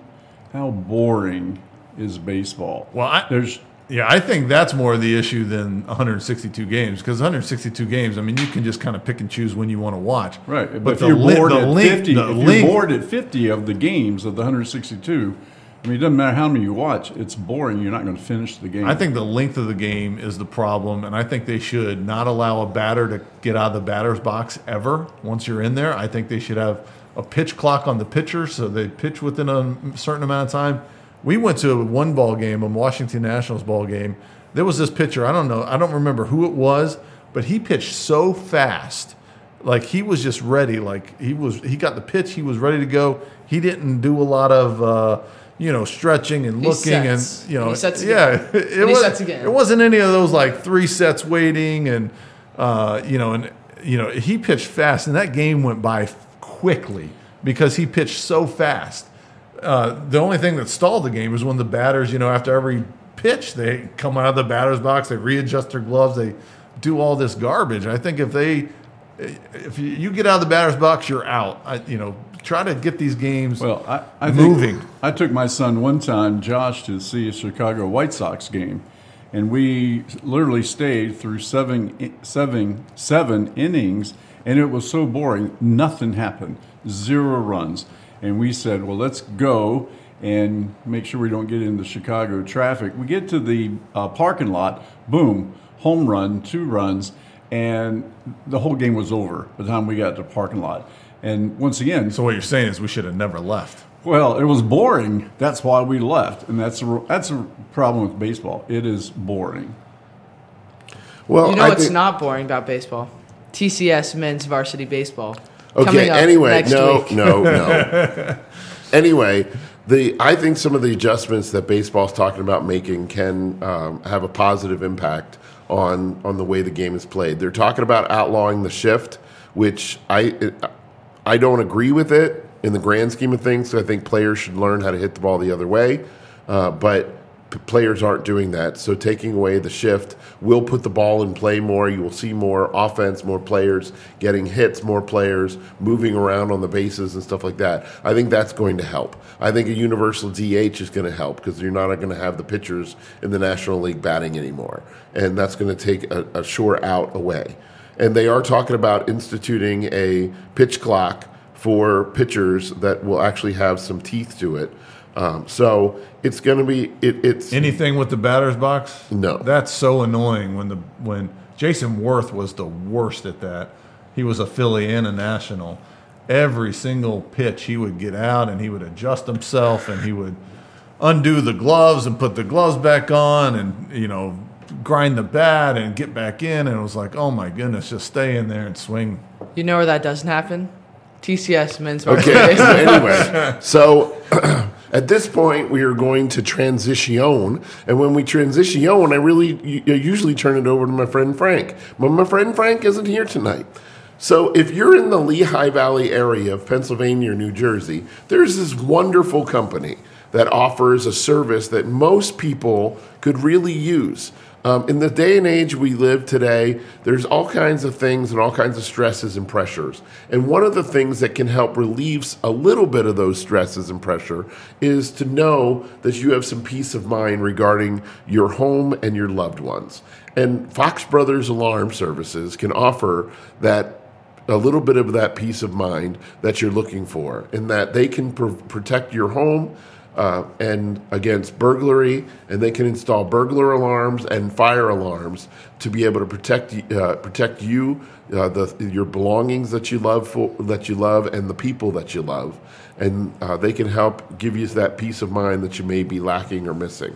how boring is baseball? Well, I, There's yeah, I think that's more of the issue than 162 games because 162 games. I mean, you can just kind of pick and choose when you want to watch. right, but, But if the you're li- bored at length- 50, the if length- you're bored at 50 of the games of the 162, I mean, it doesn't matter how many you watch. It's boring. You're not going to finish the game. I think the length of the game is the problem, and I think they should not allow a batter to get out of the batter's box ever once you're in there. I think they should have a pitch clock on the pitcher so they pitch within a certain amount of time. We went to a one ball game, a Washington Nationals ball game. There was this pitcher, I don't know, I don't remember who it was, but he pitched so fast. Like he was just ready. Like he was, he got the pitch. He was ready to go. He didn't do a lot of, uh, you know, stretching and looking sets. and you know, yeah. [LAUGHS] It, was, sets again. It wasn't any of those like three sets waiting and, uh, you know, and you know he pitched fast, and that game went by quickly because he pitched so fast. Uh, the only thing that stalled the game was when the batters, you know, after every pitch, they come out of the batter's box, they readjust their gloves, they do all this garbage. I think if they, if you, you get out of the batter's box, you're out. I, you know, try to get these games. Well, I, I Moving. Think I took my son one time, Josh, to see a Chicago White Sox game, and we literally stayed through seven, seven, seven innings, and it was so boring. Nothing happened, zero runs, and we said, "Well, let's go." And make sure we don't get into Chicago traffic. We get to the uh, parking lot, boom, home run, two runs, and the whole game was over by the time we got to the parking lot. And once again, so what you're saying is we should have never left. well, it was boring. That's why we left, and that's a, that's a problem with baseball. It is boring. Well, You know I what's think- not boring about baseball? TCS men's varsity baseball. Okay. Anyway, no, week. no, no. [LAUGHS] anyway, the I think some of the adjustments that baseball's talking about making can um, have a positive impact on on the way the game is played. They're talking about outlawing the shift, which I I don't agree with it in the grand scheme of things. I think players should learn how to hit the ball the other way, uh, but players aren't doing that. So taking away the shift will put the ball in play more. You will see more offense, more players getting hits, more players moving around on the bases and stuff like that. I think that's going to help. I think a universal DH is going to help because you're not going to have the pitchers in the National League batting anymore, and that's going to take a, a sure out away. And they are talking about instituting a pitch clock for pitchers that will actually have some teeth to it. Um, so it's going to be it, it's Anything with the batter's box? No. That's so annoying when the when Jayson Werth was the worst at that. He was a Philly and a national. Every single pitch he would get out and he would adjust himself and he would undo the gloves and put the gloves back on and you know grind the bat and get back in and it was like, "Oh my goodness, just stay in there and swing." You know where that doesn't happen? TCS men's Okay. anyway, [LAUGHS] so [LAUGHS] at this point, we are going to transition, and when we transition, I really I usually turn it over to my friend Frank. But my friend Frank isn't here tonight. So if you're in the Lehigh Valley area of Pennsylvania or New Jersey, there's this wonderful company that offers a service that most people could really use. Um, in the day and age we live today, there's all kinds of things and all kinds of stresses and pressures. And one of the things that can help relieve a little bit of those stresses and pressure is to know that you have some peace of mind regarding your home and your loved ones. And Fox Brothers Alarm Services can offer that a little bit of that peace of mind that you're looking for, in that they can pr- protect your home uh, and against burglary, and they can install burglar alarms and fire alarms to be able to protect uh, protect you, uh, the your belongings that you love for that you love, and the people that you love, and uh, they can help give you that peace of mind that you may be lacking or missing.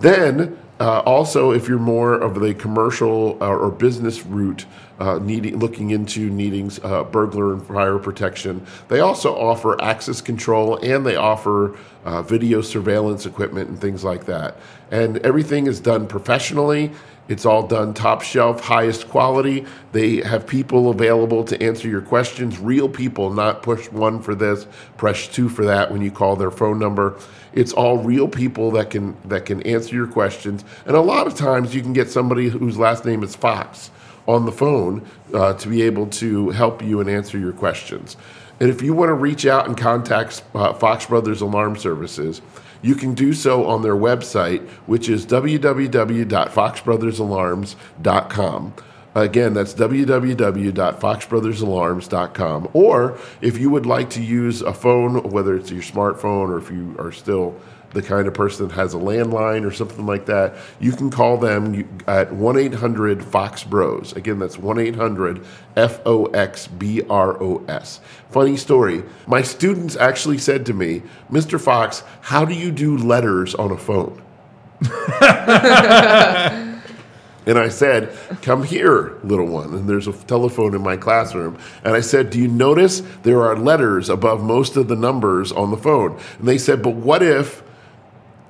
Then, uh, also, if you're more of the commercial uh, or business route, uh, needing looking into needing uh, burglar and fire protection, they also offer access control and they offer uh, video surveillance equipment and things like that. And everything is done professionally. It's all done top shelf, highest quality. They have people available to answer your questions, real people, not push one for this, press two for that when you call their phone number. It's all real people that can that can answer your questions. And a lot of times you can get somebody whose last name is Fox on the phone uh, to be able to help you and answer your questions. And if you want to reach out and contact uh, Fox Brothers Alarm Services, you can do so on their website, which is www.foxbrothersalarms.com. Again, that's www.foxbrothersalarms.com. Or if you would like to use a phone, whether it's your smartphone or if you are still the kind of person that has a landline or something like that, you can call them at 1 800 Fox Bros. Again, that's 1 800 F O X B R O S. Funny story my students actually said to me, Mr. Fox, how do you do letters on a phone? [LAUGHS] And I said, Come here, little one. And there's a telephone in my classroom. And I said, Do you notice there are letters above most of the numbers on the phone? And they said, But what if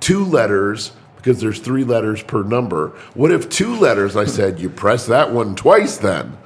two letters, because there's three letters per number, what if two letters? I said, You press that one twice then.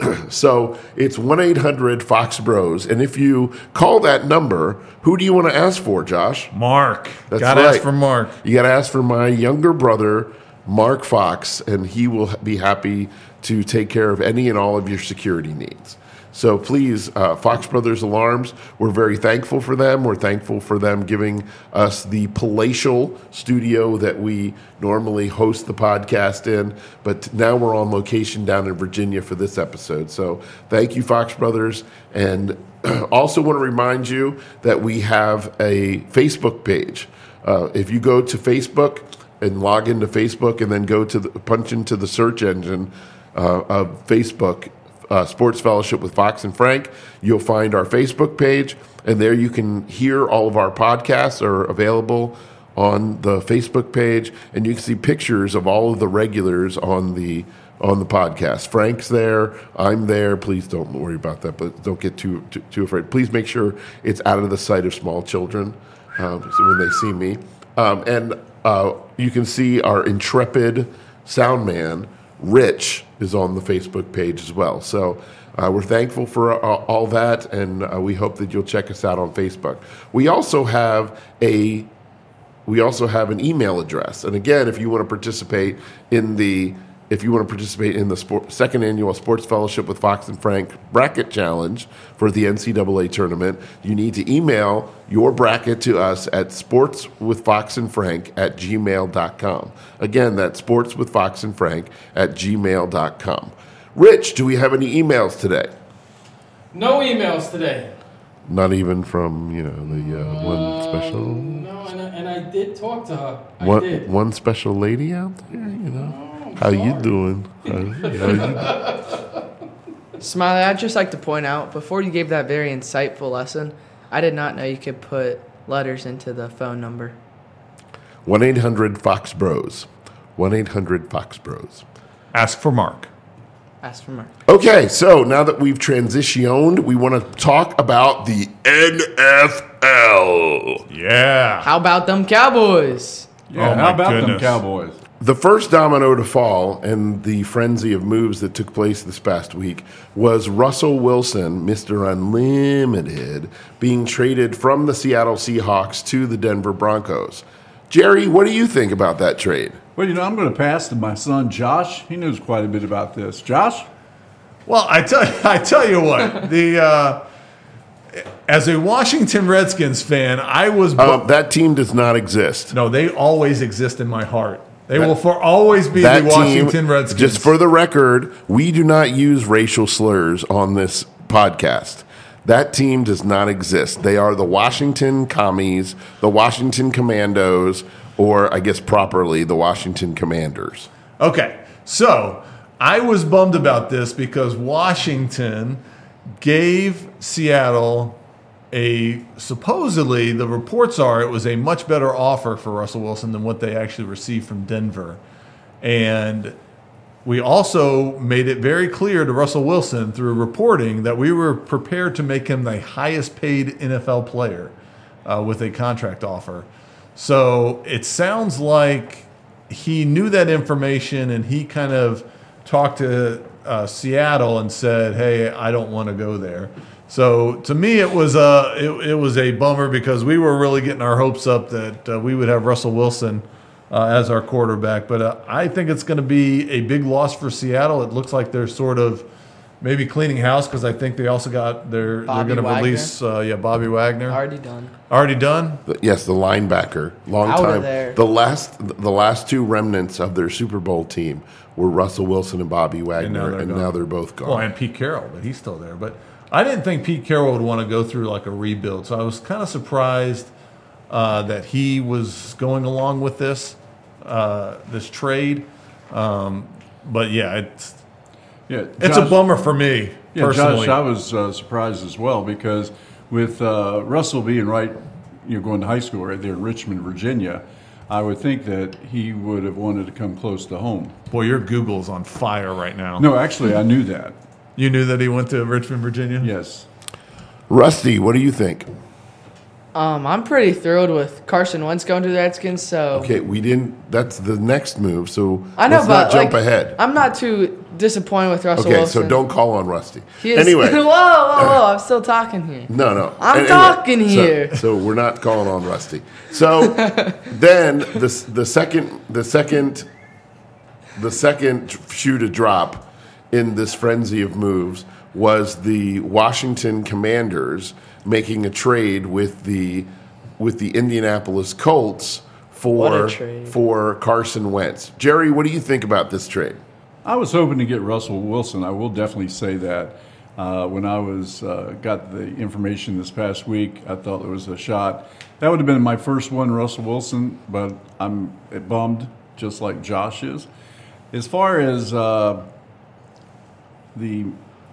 [CLEARS THROAT] so it's 1 800 Fox Bros. And if you call that number, who do you want to ask for, Josh? Mark. That's Gotta right. ask for Mark. You got to ask for my younger brother, Mark Fox, and he will be happy to take care of any and all of your security needs. So please, uh, Fox Brothers Alarms, we're very thankful for them. We're thankful for them giving us the palatial studio that we normally host the podcast in. But now we're on location down in Virginia for this episode. So thank you, Fox Brothers. And [CLEARS THROAT] also want to remind you that we have a Facebook page. Uh, if you go to Facebook and log into Facebook and then go to the, punch into the search engine uh, of Facebook, uh, Sports Fellowship with Fox and Frank, you'll find our Facebook page, and there you can hear all of our podcasts are available on the Facebook page, and you can see pictures of all of the regulars on the on the podcast. Frank's there, I'm there. Please don't worry about that, but don't get too too, too afraid. Please make sure it's out of the sight of small children um, so when they see me. Um, and uh, you can see our intrepid sound man, Rich, is on the Facebook page as well. So uh, we're thankful for uh, all that, and uh, we hope that you'll check us out on Facebook. We also have a we also have an email address. And again, if you want to participate in the if you want to participate in the sport, second annual Sports Fellowship with Fox and Frank bracket challenge for the NCAA tournament, you need to email your bracket to us at sportswithfoxandfrank at gmail.com. Again, that's sportswithfoxandfrank at gmail.com. Rich, do we have any emails today? No emails today. Not even from, you know, the uh, one special No, and I, and I did talk to her. I one, did. one special lady out there, you know. I'm How you doing? How, how you, Smiley, I'd just like to point out before you gave that very insightful lesson, I did not know you could put letters into the phone number. 1 800 Fox Bros. 1 800 Fox Bros. Ask for Mark. Ask for Mark. Okay, so now that we've transitioned, we want to talk about the NFL. Yeah. How about them Cowboys? Oh yeah, Oh, how my about them. Cowboys? The first domino to fall and the frenzy of moves that took place this past week was Russell Wilson, Mr. Unlimited, being traded from the Seattle Seahawks to the Denver Broncos. Jerry, what do you think about that trade? Well, you know, I'm going to pass to my son Josh. He knows quite a bit about this. Josh? Well, I tell [LAUGHS] I tell you what the uh, as a Washington Redskins fan, I was bu- Um, that team does not exist. no. They always exist in my heart. They will for always be that the Washington team, Redskins. Just for the record, we do not use racial slurs on this podcast. That team does not exist. They are the Washington Commies, the Washington Commandos, or I guess properly, the Washington Commanders. Okay, so I was bummed about this because Washington gave Seattle a supposedly the reports are it was a much better offer for Russell Wilson than what they actually received from Denver. And we also made it very clear to Russell Wilson through reporting that we were prepared to make him the highest paid NFL player uh, with a contract offer. So it sounds like he knew that information and he kind of talked to uh, Seattle and said, "Hey, I don't want to go there." So to me, it was a it, it was a bummer because we were really getting our hopes up that uh, we would have Russell Wilson uh, as our quarterback. But uh, I think it's going to be a big loss for Seattle. It looks like they're sort of maybe cleaning house because I think they also got their Bobby they're going to release uh, yeah Bobby Wagner Already done. already done. The- Yes, the linebacker, long Out of time. there. The last, the last two remnants of their Super Bowl team were Russell Wilson and Bobby Wagner, they're and now they're both gone. Well, and Pete Carroll, but he's still there. But I didn't think Pete Carroll would want to go through like a rebuild, so I was kind of surprised uh, that he was going along with this uh, this trade. Um, but yeah, it's Yeah, it's a bummer for me Yeah, personally. Josh, I was uh, surprised as well because with uh, Russell being right, you know, going to high school right there in Richmond, Virginia, I would think that he would have wanted to come close to home. Boy, your Google's on fire right now. No, actually, I knew that. You knew that he went to Richmond, Virginia. Yes. Rusty, what do you think? Um, I'm pretty thrilled with Carson Wentz going to the Redskins. So Okay, we didn't. That's the next move. So I know, let's but not jump like, ahead. I'm not too disappointed with Russell Okay, Wilson. so don't call on Rusty. He is- Anyway, [LAUGHS] whoa, whoa, whoa! I'm still talking here. No, no. I'm And talking so- here. So, we're not calling on Rusty. So [LAUGHS] then the the second the second the second shoe to drop in this frenzy of moves was the Washington Commanders making a trade with the with the Indianapolis Colts for for Carson Wentz. Jerry, what do you think about this trade? I was hoping to get Russell Wilson. I will definitely say that. Uh, when I was uh, got the information this past week, I thought there was a shot. That would have been my first one, Russell Wilson, but I'm bummed, just like Josh is. As far as uh, the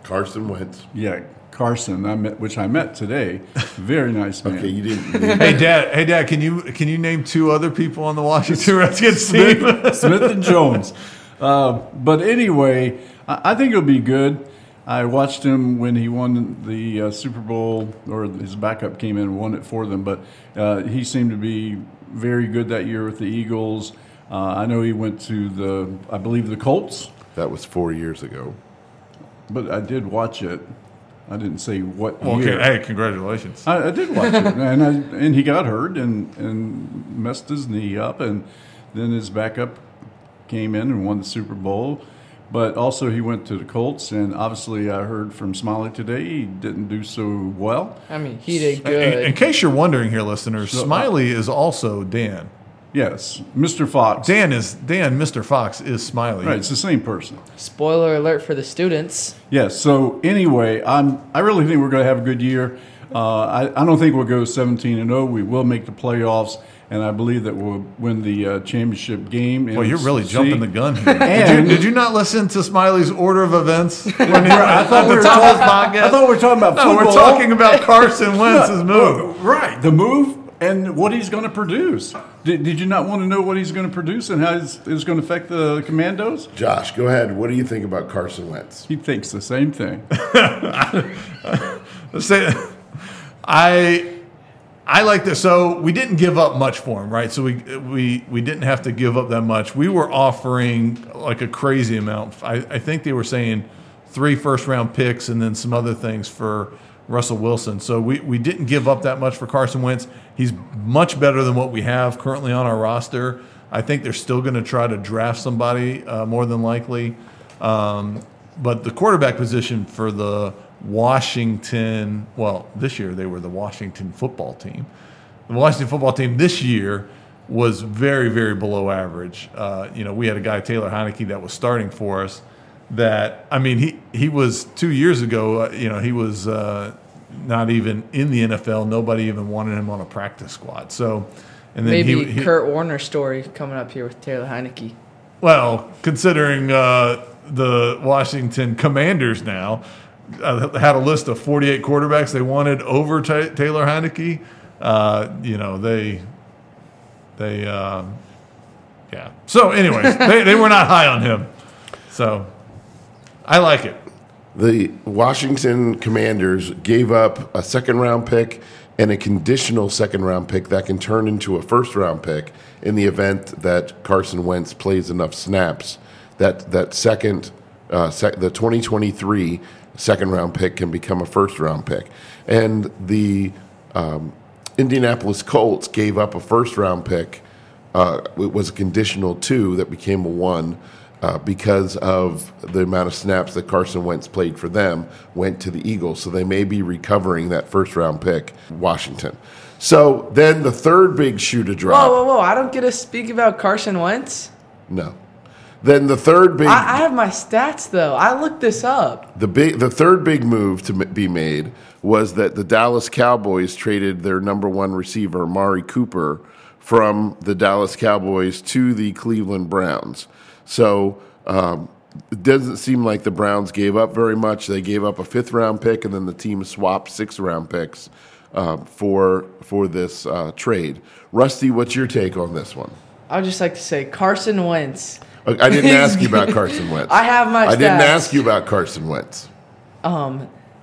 Carson Wentz. yeah Carson, I met, which I met today, very nice man. Okay, you didn't. [LAUGHS] Hey Dad, hey Dad, can you can you name two other people on the Washington Redskins team? Smith, Smith and [LAUGHS] Jones. Uh, but anyway, I, I think it'll be good. I watched him when he won the uh, Super Bowl, or his backup came in and won it for them. But uh, he seemed to be very good that year with the Eagles. Uh, I know he went to the, I believe, the Colts. that was four years ago. But I did watch it. I didn't say what okay, year. hey, congratulations. I, I did watch it, [LAUGHS] and I, and he got hurt and, and messed his knee up, and then his backup came in and won the Super Bowl. But also he went to the Colts, and obviously I heard from Smiley today he didn't do so well. I mean, he did In, good. in case you're wondering here, listeners, So, uh, Smiley is also Dan. Yes, Mr. Fox. Dan is Dan. Mr. Fox is Smiley. Right, it's the same person. Spoiler alert for the students. Yes. So anyway, I'm. I really think we're going to have a good year. Uh, I, I don't think we'll go 17 and 0. We will make the playoffs, and I believe that we'll win the uh, championship game. Well, you're really jumping the gun here. [LAUGHS] did, And- you, did you not listen to Smiley's order of events? [LAUGHS] When he, I thought we the were top of his talking- I thought we were talking about no, we're talking about Carson Wentz's move. Right, the move and what he's going to produce. Did, did you not want to know what he's going to produce and how it's, it's going to affect the Commandos? Josh, go ahead. What do you think about Carson Wentz? He thinks the same thing. [LAUGHS] Say, I I like this. So we didn't give up much for him, right? So we we we didn't have to give up that much. We were offering like a crazy amount. I, I think they were saying three first round picks and then some other things for Russell Wilson. So we, we didn't give up that much for Carson Wentz. He's much better than what we have currently on our roster. I think they're still going to try to draft somebody uh, more than likely. Um, but the quarterback position for the Washington, well, this year they were the Washington football team. The Washington football team this year was very, very below average. Uh, you know, we had a guy, Taylor Heinicke, that was starting for us. That I mean, he he was two years ago. Uh, you know, he was uh, not even in the NFL. Nobody even wanted him on a practice squad. So, and then Maybe he, he Kurt Warner story coming up here with Taylor Heinicke. well, considering uh, the Washington Commanders now uh, had a list of 48 quarterbacks they wanted over Ta Taylor Heinicke, uh, you know they they um, yeah. So, anyways, [LAUGHS] they they were not high on him. So, I like it. The Washington Commanders gave up a second round pick and a conditional second round pick that can turn into a first round pick in the event that Carson Wentz plays enough snaps. That that second, uh, sec- the 2023 second round pick can become a first round pick, and the um, Indianapolis Colts gave up a first round pick. Uh, it was a conditional two that became a one uh, because of the amount of snaps that Carson Wentz played for them went to the Eagles. So they may be recovering that first round pick, Washington. So then the third big shoe to drop. Whoa, whoa, whoa! I don't get to speak about Carson Wentz. No. Then the third big I, I have my stats though. I looked this up. the big the third big move to be made was that the Dallas Cowboys traded their number one receiver Mari Cooper from the Dallas Cowboys to the Cleveland Browns. So um, it doesn't seem like the Browns gave up very much. They gave up a fifth round pick, and then the team swapped six round picks uh, for for this uh, trade. Rusty, what's your take on this one? I would just like to say Carson Wentz. I didn't ask you about [LAUGHS] Carson Wentz. I have my I didn't ask you about Carson Wentz.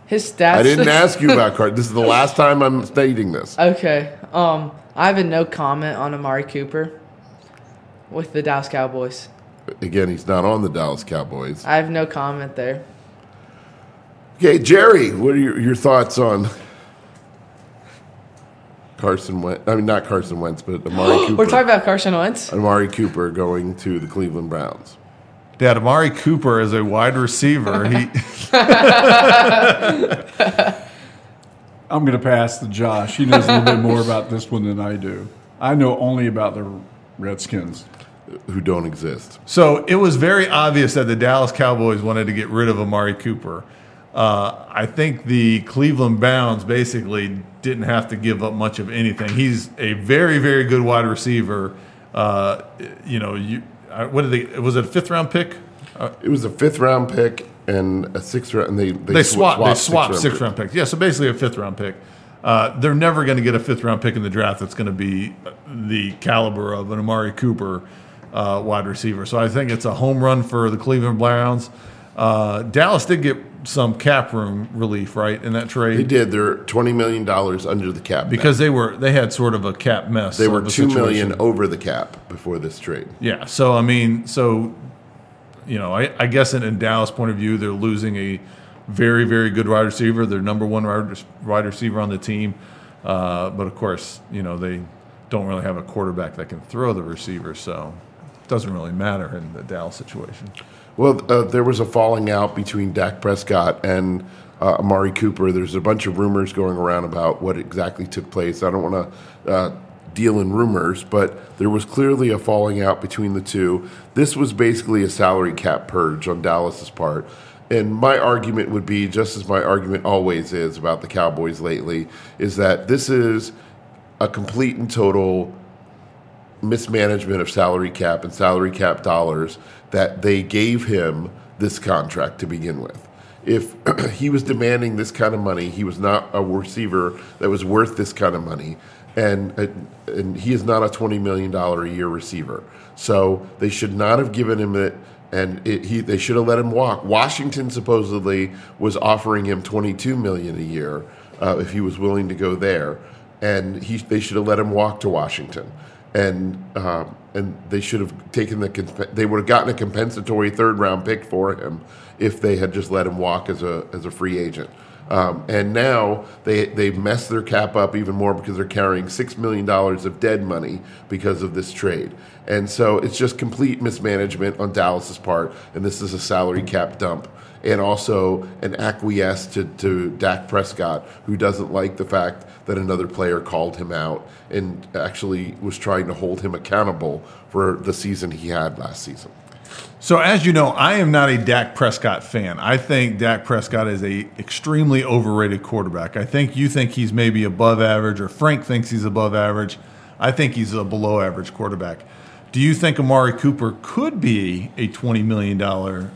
His stats. I didn't [LAUGHS] ask you about Carson. This is the last time I'm stating this. Okay. Um, I have a no comment on Amari Cooper with the Dallas Cowboys. Again, he's not on the Dallas Cowboys. I have no comment there. Okay, Jerry, what are your, your thoughts on Carson Wentz? I mean, not Carson Wentz, but [GASPS] Amari Cooper. We're talking about Carson Wentz. Amari Cooper going to the Cleveland Browns. Dad, Amari Cooper is a wide receiver. [LAUGHS] He [LAUGHS] I'm going to pass to Josh. He knows a little bit more about this one than I do. I know only about the Redskins. Who don't exist. So it was very obvious that the Dallas Cowboys wanted to get rid of Amari Cooper. Uh, I think the Cleveland Browns basically didn't have to give up much of anything. He's a very, very good wide receiver. Uh, you know, you uh, what did they? Was it a fifth round pick? It was a fifth round pick and a sixth round. And they they, They sw- swapped. They swapped swapped six pick. round picks. Yeah, so basically a fifth round pick. Uh, they're never going to get a fifth round pick in the draft that's going to be the caliber of an Amari Cooper uh, wide receiver. So I think it's a home run for the Cleveland Browns. Uh, Dallas did get some cap room relief, right, in that trade. They did. They're twenty million dollars under the cap because they were they had sort of a cap mess. they were two million over the cap before this trade. Yeah. So I mean, so you know, I, I guess in, in Dallas' point of view, they're losing a very, very good wide receiver. Their number one wide, receiver on the team. Uh, but of course, you know, they don't really have a quarterback that can throw the receiver, so doesn't really matter in the Dallas situation. Well, uh, there was a falling out between Dak Prescott and uh, Amari Cooper. There's a bunch of rumors going around about what exactly took place. I don't want to uh, deal in rumors, but there was clearly a falling out between the two. This was basically a salary cap purge on Dallas's part. And my argument would be, just as my argument always is about the Cowboys lately, is that this is a complete and total mismanagement of salary cap and salary cap dollars that they gave him this contract to begin with. If [CLEARS THROAT] he was demanding this kind of money, he was not a receiver that was worth this kind of money, and and he is not a twenty million dollar a year receiver. So they should not have given him it, and it, he they should have let him walk. Washington supposedly was offering him twenty two million a year uh, if he was willing to go there, and he they should have let him walk to Washington and uh, and they should have taken the they would have gotten a compensatory third round pick for him if they had just let him walk as a as a free agent. Um, and now they they messed their cap up even more because they're carrying six million dollars of dead money because of this trade. And so it's just complete mismanagement on Dallas's part, and this is a salary cap dump and also an acquiesce to, to Dak Prescott, who doesn't like the fact that another player called him out and actually was trying to hold him accountable for the season he had last season. So as you know, I am not a Dak Prescott fan. I think Dak Prescott is a extremely overrated quarterback. I think you think he's maybe above average, or Frank thinks he's above average. I think he's a below average quarterback. Do you think Amari Cooper could be a twenty million dollar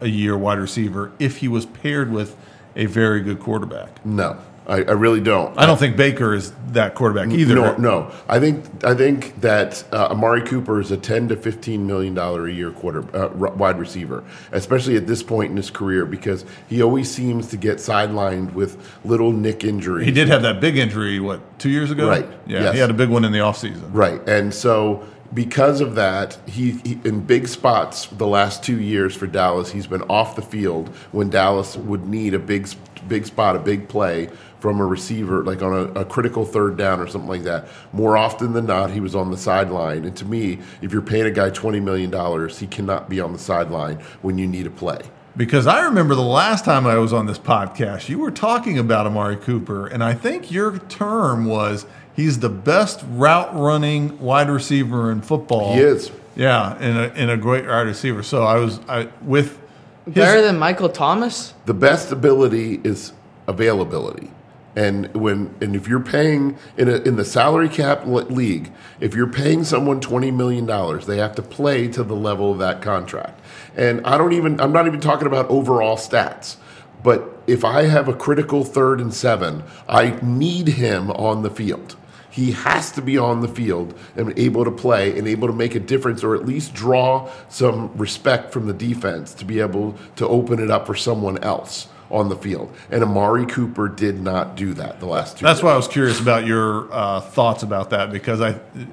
a year wide receiver if he was paired with a very good quarterback? No. I, I really don't. I don't think Baker is that quarterback either. No, no. I think I think that uh, Amari Cooper is a ten to fifteen million dollar a year quarter uh, wide receiver, especially at this point in his career, because he always seems to get sidelined with little nick injuries. He did have that big injury, what, two years ago? Right. Yeah, Yes. he had a big one in the offseason. Right. And so because of that, he, he in big spots the last 2 years for Dallas, he's been off the field when Dallas would need a big big spot, a big play from a receiver like on a, a critical third down or something like that. More often than not, he was on the sideline. And to me, if you're paying a guy 20 million dollars, he cannot be on the sideline when you need a play. Because I remember the last time I was on this podcast, you were talking about Amari Cooper, and I think your term was he's the best route running wide receiver in football. He is. Yeah, and a, and a great wide receiver. So I was I with his, Better than Michael Thomas? the best ability is availability. And when and if you're paying in a, in the salary cap league, if you're paying someone twenty million dollars, they have to play to the level of that contract. And I don't even I'm not even talking about overall stats. But if I have a critical third and seven, I need him on the field. He has to be on the field and able to play and able to make a difference or at least draw some respect from the defense to be able to open it up for someone else on the field. And Amari Cooper did not do that the last two That's years. why I was curious about your uh, thoughts about that because I,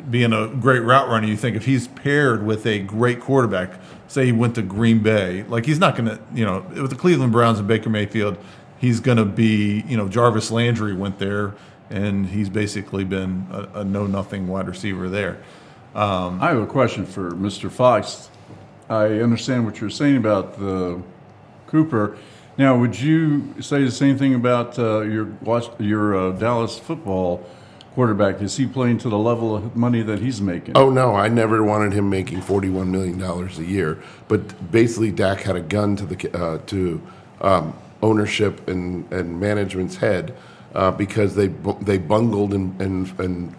being a great route runner, you think if he's paired with a great quarterback, say he went to Green Bay, like he's not going to, you know, with the Cleveland Browns and Baker Mayfield, he's going to be, you know, Jarvis Landry went there and he's basically been a, a know nothing wide receiver there. I have a question for Mr. Fox. I understand what you're saying about the Cooper. Now, would you say the same thing about uh, your watch, your uh, Dallas football quarterback? Is he playing to the level of money that he's making? Oh no, I never wanted him making forty-one million dollars a year. But basically, Dak had a gun to the uh, to um, ownership and, and management's head uh, because they they bungled and, and and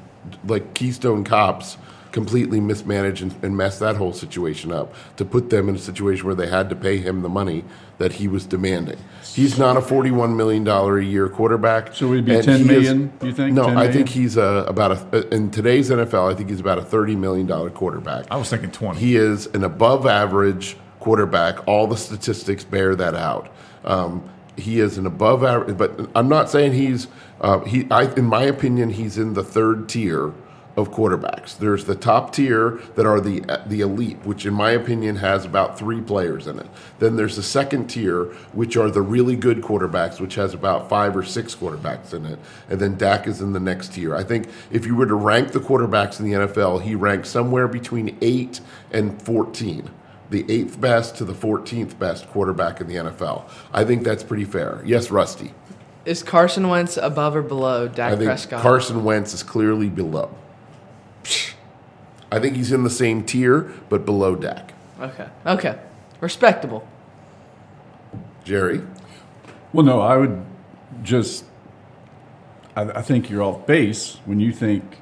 like Keystone Cops completely mismanaged and, and messed that whole situation up to put them in a situation where they had to pay him the money that he was demanding. He's not a forty-one million dollar a year quarterback. So he'd be and 10 he is- million, you think? No, 10 I million? think he's uh, about a in today's NFL. I think he's about a thirty million dollar quarterback. I was thinking 20. He is an above average quarterback. All the statistics bear that out. Um, he is an above average, but I'm not saying he's uh, he. I, in my opinion, he's in the third tier of quarterbacks. There's the top tier that are the the elite, which in my opinion has about three players in it. Then there's the second tier, which are the really good quarterbacks, which has about five or six quarterbacks in it. And then Dak is in the next tier. I think if you were to rank the quarterbacks in the NFL, he ranks somewhere between eight and fourteen. The eighth best to the 14th best quarterback in the NFL. I think that's pretty fair. Yes, Rusty. Is Carson Wentz above or below Dak I think Prescott? Carson Wentz is clearly below. I think he's in the same tier, but below Dak. okay. Okay. Respectable. Jerry? Well, no, I would just. I, I think you're off base when you think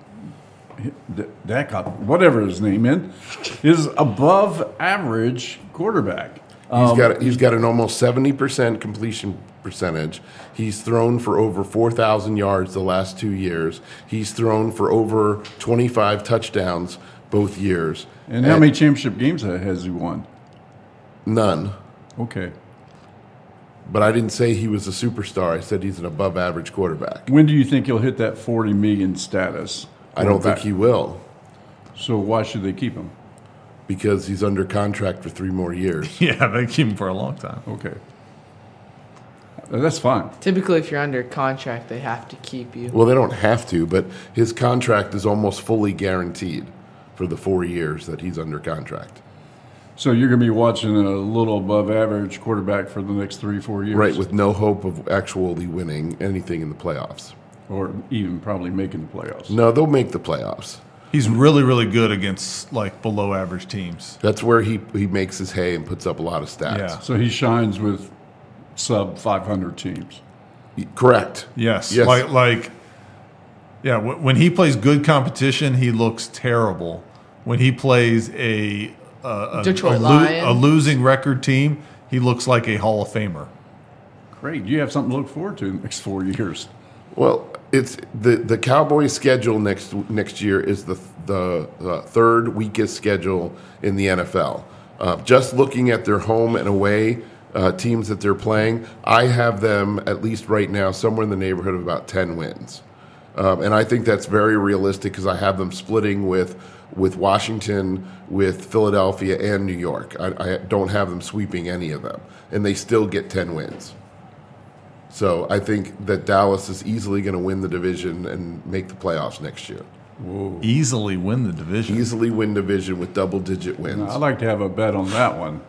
D- Dak, whatever his name is, is above average quarterback. He's um, got he's got an almost seventy percent completion percentage. He's thrown for over four thousand yards the last two years. He's thrown for over twenty five touchdowns both years. And how many championship games has he won? None. Okay. But I didn't say he was a superstar. I said he's an above average quarterback. When do you think he'll hit that 40 million status? I don't think he will So why should they keep him? because he's under contract for three more years. [LAUGHS] Yeah, they keep him for a long time. Okay. Uh, That's fine. Typically, if you're under contract, they have to keep you. Well, they don't have to, but his contract is almost fully guaranteed for the four years that he's under contract. So you're going to be watching a little above average quarterback for the next three, four years. Right, with no hope of actually winning anything in the playoffs. Or even probably making the playoffs. No, they'll make the playoffs. He's really, really good against like below average teams. That's where he, he makes his hay and puts up a lot of stats. Yeah. So he shines with sub 500 teams. Correct. Yes. Yes. Like, like, yeah. wh- When he plays good competition, he looks terrible. When he plays a a, a, Detroit a, Lion. a losing record team, he looks like a Hall of Famer. Great. You have something to look forward to in the next four years. Well, it's the the Cowboys' schedule next next year is the the, uh third weakest schedule in the NFL. Uh, just looking at their home and away uh, teams that they're playing, I have them at least right now somewhere in the neighborhood of about ten wins, um, and I think that's very realistic because I have them splitting with with Washington, with Philadelphia, and New York. I, I don't have them sweeping any of them, and they still get ten wins. So I think that Dallas is easily going to win the division and make the playoffs next year. Easily win the division. Easily win division with double digit wins. I'd like to have a bet on that one.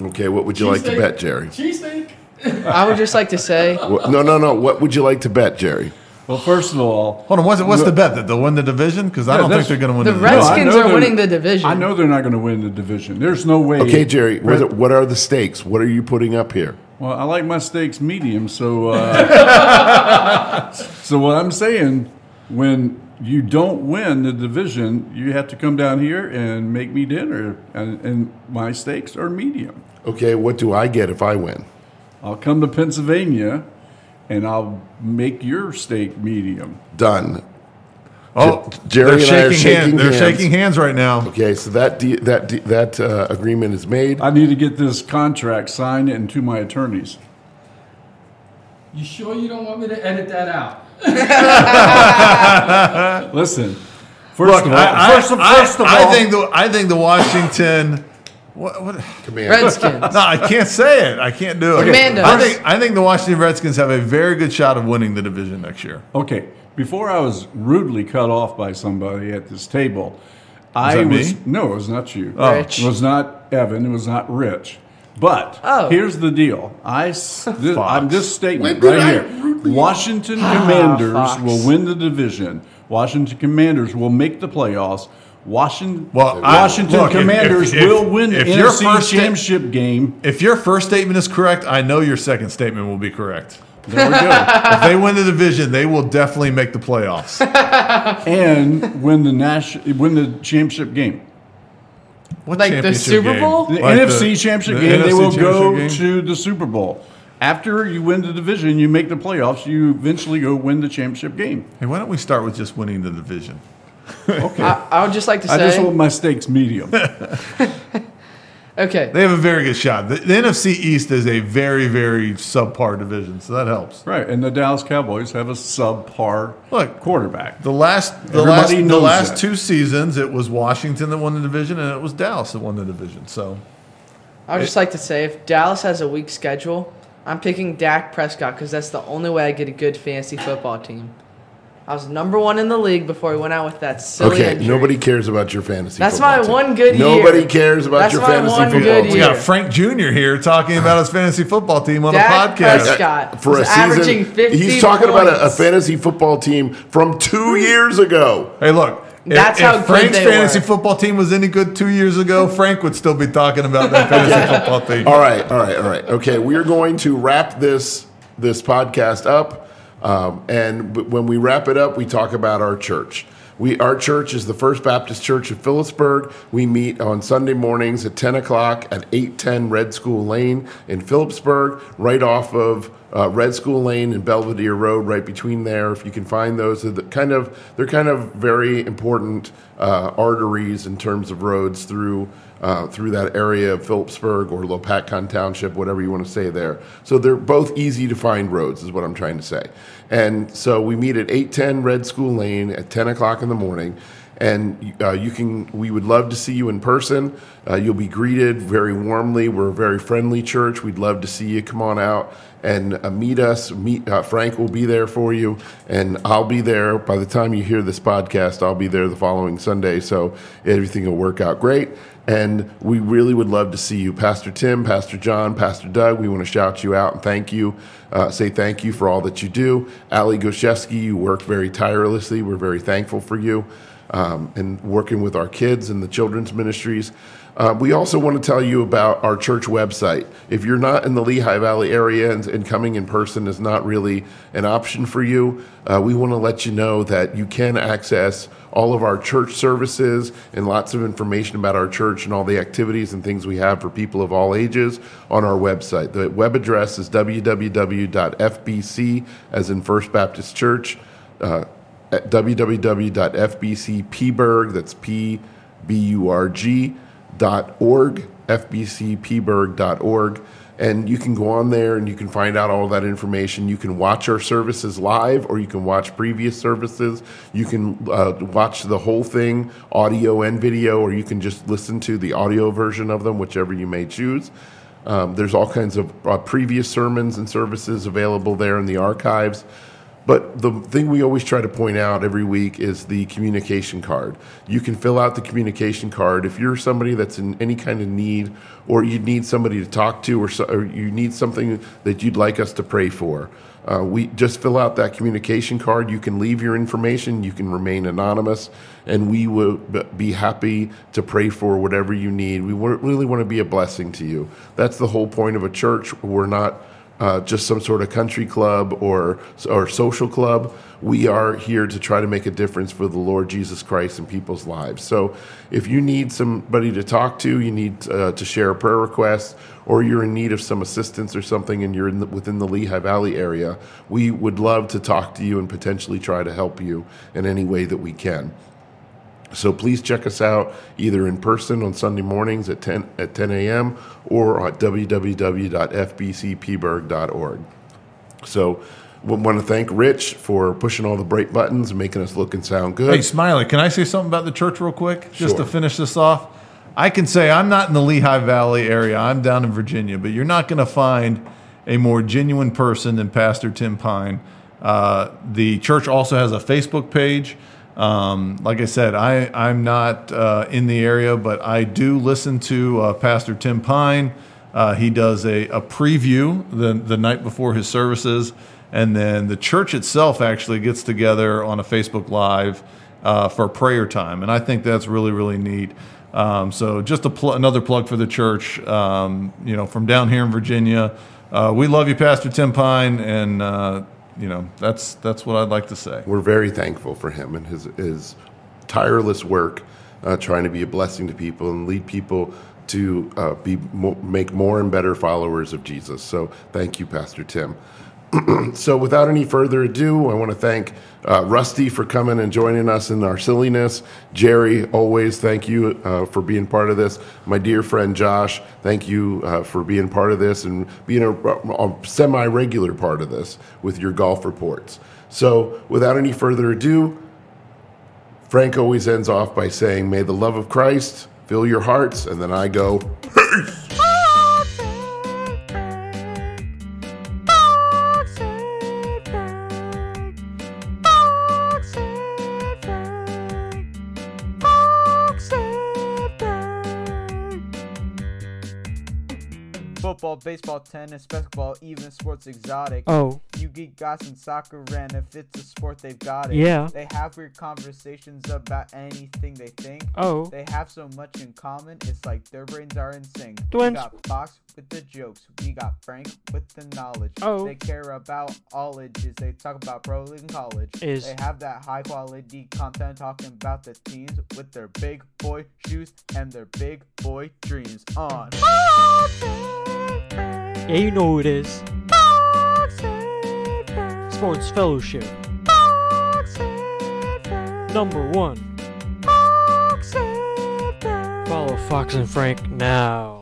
Okay, what would you like to bet, Jerry? Cheesesteak. I would just like to say, [LAUGHS] What- No, no, no. What would you like to bet, Jerry? Well, first of all, Hold on, what's, what's the bet that they'll win the division? Because I Yeah, don't think they're going to win the the, division. I Redskins know are winning the division. I know they're not going to win the division. There's no way. Okay, Jerry, Red- what are the stakes? What are you putting up here? Well, I like my steaks medium, so uh, [LAUGHS] so what I'm saying, when you don't win the division, you have to come down here and make me dinner, and, and my steaks are medium. Okay, what do I get if I win? I'll come to Pennsylvania, and I'll make your steak medium. Done. Oh, Jerry they're and I are shaking, shaking hands. They're hands. shaking hands right now. Okay, so that de- that de- that uh, agreement is made. I need to get this contract signed and to my attorneys. You sure you don't want me to edit that out? [LAUGHS] [LAUGHS] Listen, first Look, of all, I, first, of, I- first of I all, think the I think the Washington. What, what? Command. Redskins. [LAUGHS] No, I can't say it. I can't do it. Commandos. I think I think the Washington Redskins have a very good shot of winning the division next year. Okay, before I was rudely cut off by somebody at this table, I that was me? no, it was not you. Rich. It was not Evan. It was not Rich. But Oh. here's the deal. I s- [LAUGHS] this, I'm this statement When right I here. rudely- Washington Ah, Commanders Fox. will win the division. Washington Commanders will make the playoffs. Washington, Well, I- Washington look, Commanders if- if- will win if your NFC first sta- championship game. If your first statement is correct, I know your second statement will be correct. There we go. If they win the division, they will definitely make the playoffs. [LAUGHS] and win the national, win the championship game. What Like the championship Super game? Bowl? The Like NFC championship the game, they NFC will go championship game? to the Super Bowl. After you win the division, you make the playoffs, you eventually go win the championship game. Hey, why don't we start with just winning the division? Okay. I, I would just like to say I just say, want my stakes medium. [LAUGHS] okay, They have a very good shot. The, the NFC East is a very, very subpar division, so that helps. right, and the Dallas Cowboys have a subpar Look, quarterback. The last, the Everybody last, the last that. two seasons, it was Washington that won the division, and it was Dallas that won the division. So I would just like to say, if Dallas has a weak schedule, I'm picking Dak Prescott because that's the only way I get a good fantasy football team. I was number one in the league before he went out with that silly Okay, injury. nobody cares about your fantasy. Football. That's football my team. one good year. Nobody cares about That's your my fantasy one football good team. we got Frank Jr. here talking about his fantasy football team on Dak a podcast. Prescott For a season, averaging 50 he's talking about a, a fantasy football team from two years ago. Hey, look. That's if, how good Frank's they fantasy were. football team was any good two years ago, Frank would still be talking about that [LAUGHS] fantasy football team. All right, all right, all right. Okay, we are going to wrap this this podcast up, um, and when we wrap it up, we talk about our church. We our church is the First Baptist Church of Phillipsburg. We meet on Sunday mornings at ten o'clock at eight ten Red School Lane in Phillipsburg, right off of uh, Red School Lane and Belvidere Road, right between there. If you can find those, they're the kind of they're kind of very important uh, arteries in terms of roads through uh, through that area of Phillipsburg or Lopatcong Township, whatever you want to say there. So they're both easy to find roads, is what I'm trying to say. And so we meet at 810 Red School Lane at 10 o'clock in the morning. And uh, you can, we would love to see you in person. Uh, you'll be greeted very warmly. We're a very friendly church. We'd love to see you come on out and uh, meet us. Meet uh, Frank will be there for you, and I'll be there. By the time you hear this podcast, I'll be there the following Sunday. So everything will work out great. And we really would love to see you, Pastor Tim, Pastor John, Pastor Doug. We want to shout you out and thank you, uh, say thank you for all that you do. Ali Goshevsky, you work very tirelessly. We're very thankful for you um, and working with our kids and the children's ministries. Uh, we also want to tell you about our church website. If you're not in the Lehigh Valley area and, and coming in person is not really an option for you, uh, we want to let you know that you can access all of our church services and lots of information about our church and all the activities and things we have for people of all ages on our website. The web address is www.fbc, as in First Baptist Church, uh, at www.fbcpburg, that's P B U R G, dot org, fbcpburg.org. And you can go on there and you can find out all that information. You can watch our services live or you can watch previous services. You can uh, watch the whole thing, audio and video, or you can just listen to the audio version of them, whichever you may choose. Um, there's all kinds of uh, previous sermons and services available there in the archives. But the thing we always try to point out every week is the communication card. You can fill out the communication card if you're somebody that's in any kind of need, or you need somebody to talk to, or, so, or you need something that you'd like us to pray for. Uh, we just fill out that communication card. You can leave your information. You can remain anonymous, and we will be happy to pray for whatever you need. We really want to be a blessing to you. That's the whole point of a church. We're not uh, just some sort of country club or or social club. We are here to try to make a difference for the Lord Jesus Christ in people's lives. So, if you need somebody to talk to, you need uh, to share a prayer request, or you're in need of some assistance or something, and you're the, within the Lehigh Valley area, we would love to talk to you and potentially try to help you in any way that we can. So please check us out either in person on Sunday mornings at 10 at 10 a.m. or at www.fbcpburg.org. So we want to thank Rich for pushing all the bright buttons and making us look and sound good. Hey, Smiley, can I say something about the church real quick? Just Sure. to finish this off? I can say I'm not in the Lehigh Valley area. I'm down in Virginia, but you're not going to find a more genuine person than Pastor Tim Pine. Uh, the church also has a Facebook page. Um, like I said, I, I'm not uh, in the area, but I do listen to uh, Pastor Tim Pine. Uh, he does a, a preview the, the night before his services. And then the church itself actually gets together on a Facebook Live uh, for prayer time. And I think that's really, really neat. Um, so just pl- another plug for the church, um, you know, from down here in Virginia. Uh, we love you, Pastor Tim Pine, and uh, you know that's that's what I'd like to say. We're very thankful for him and his, his tireless work uh, trying to be a blessing to people and lead people to uh, be mo- make more and better followers of Jesus. So thank you, Pastor Tim. [CLEARS THROAT] so without any further ado, I want to thank uh, Rusty for coming and joining us in our silliness. Jerry, always thank you uh, for being part of this. My dear friend Josh, thank you uh, for being part of this and being a, a semi-regular part of this with your golf reports. So without any further ado, Frank always ends off by saying, May the love of Christ fill your hearts. And then I go, Football, baseball, tennis, basketball, even sports exotic. Oh, You geek guys in soccer, ran. if it's a sport, they've got it. Yeah. They have weird conversations about anything they think. oh, They have so much in common, it's like their brains are in sync. Twins. We got Fox with the jokes, we got Frank with the knowledge. Oh. They care about all ages, they talk about pro and college. Is- They have that high quality content talking about the teams with their big boy shoes and their big boy dreams on. Yeah, you know who it is. Sports Fellowship. Number one. Follow Fox and Frank now.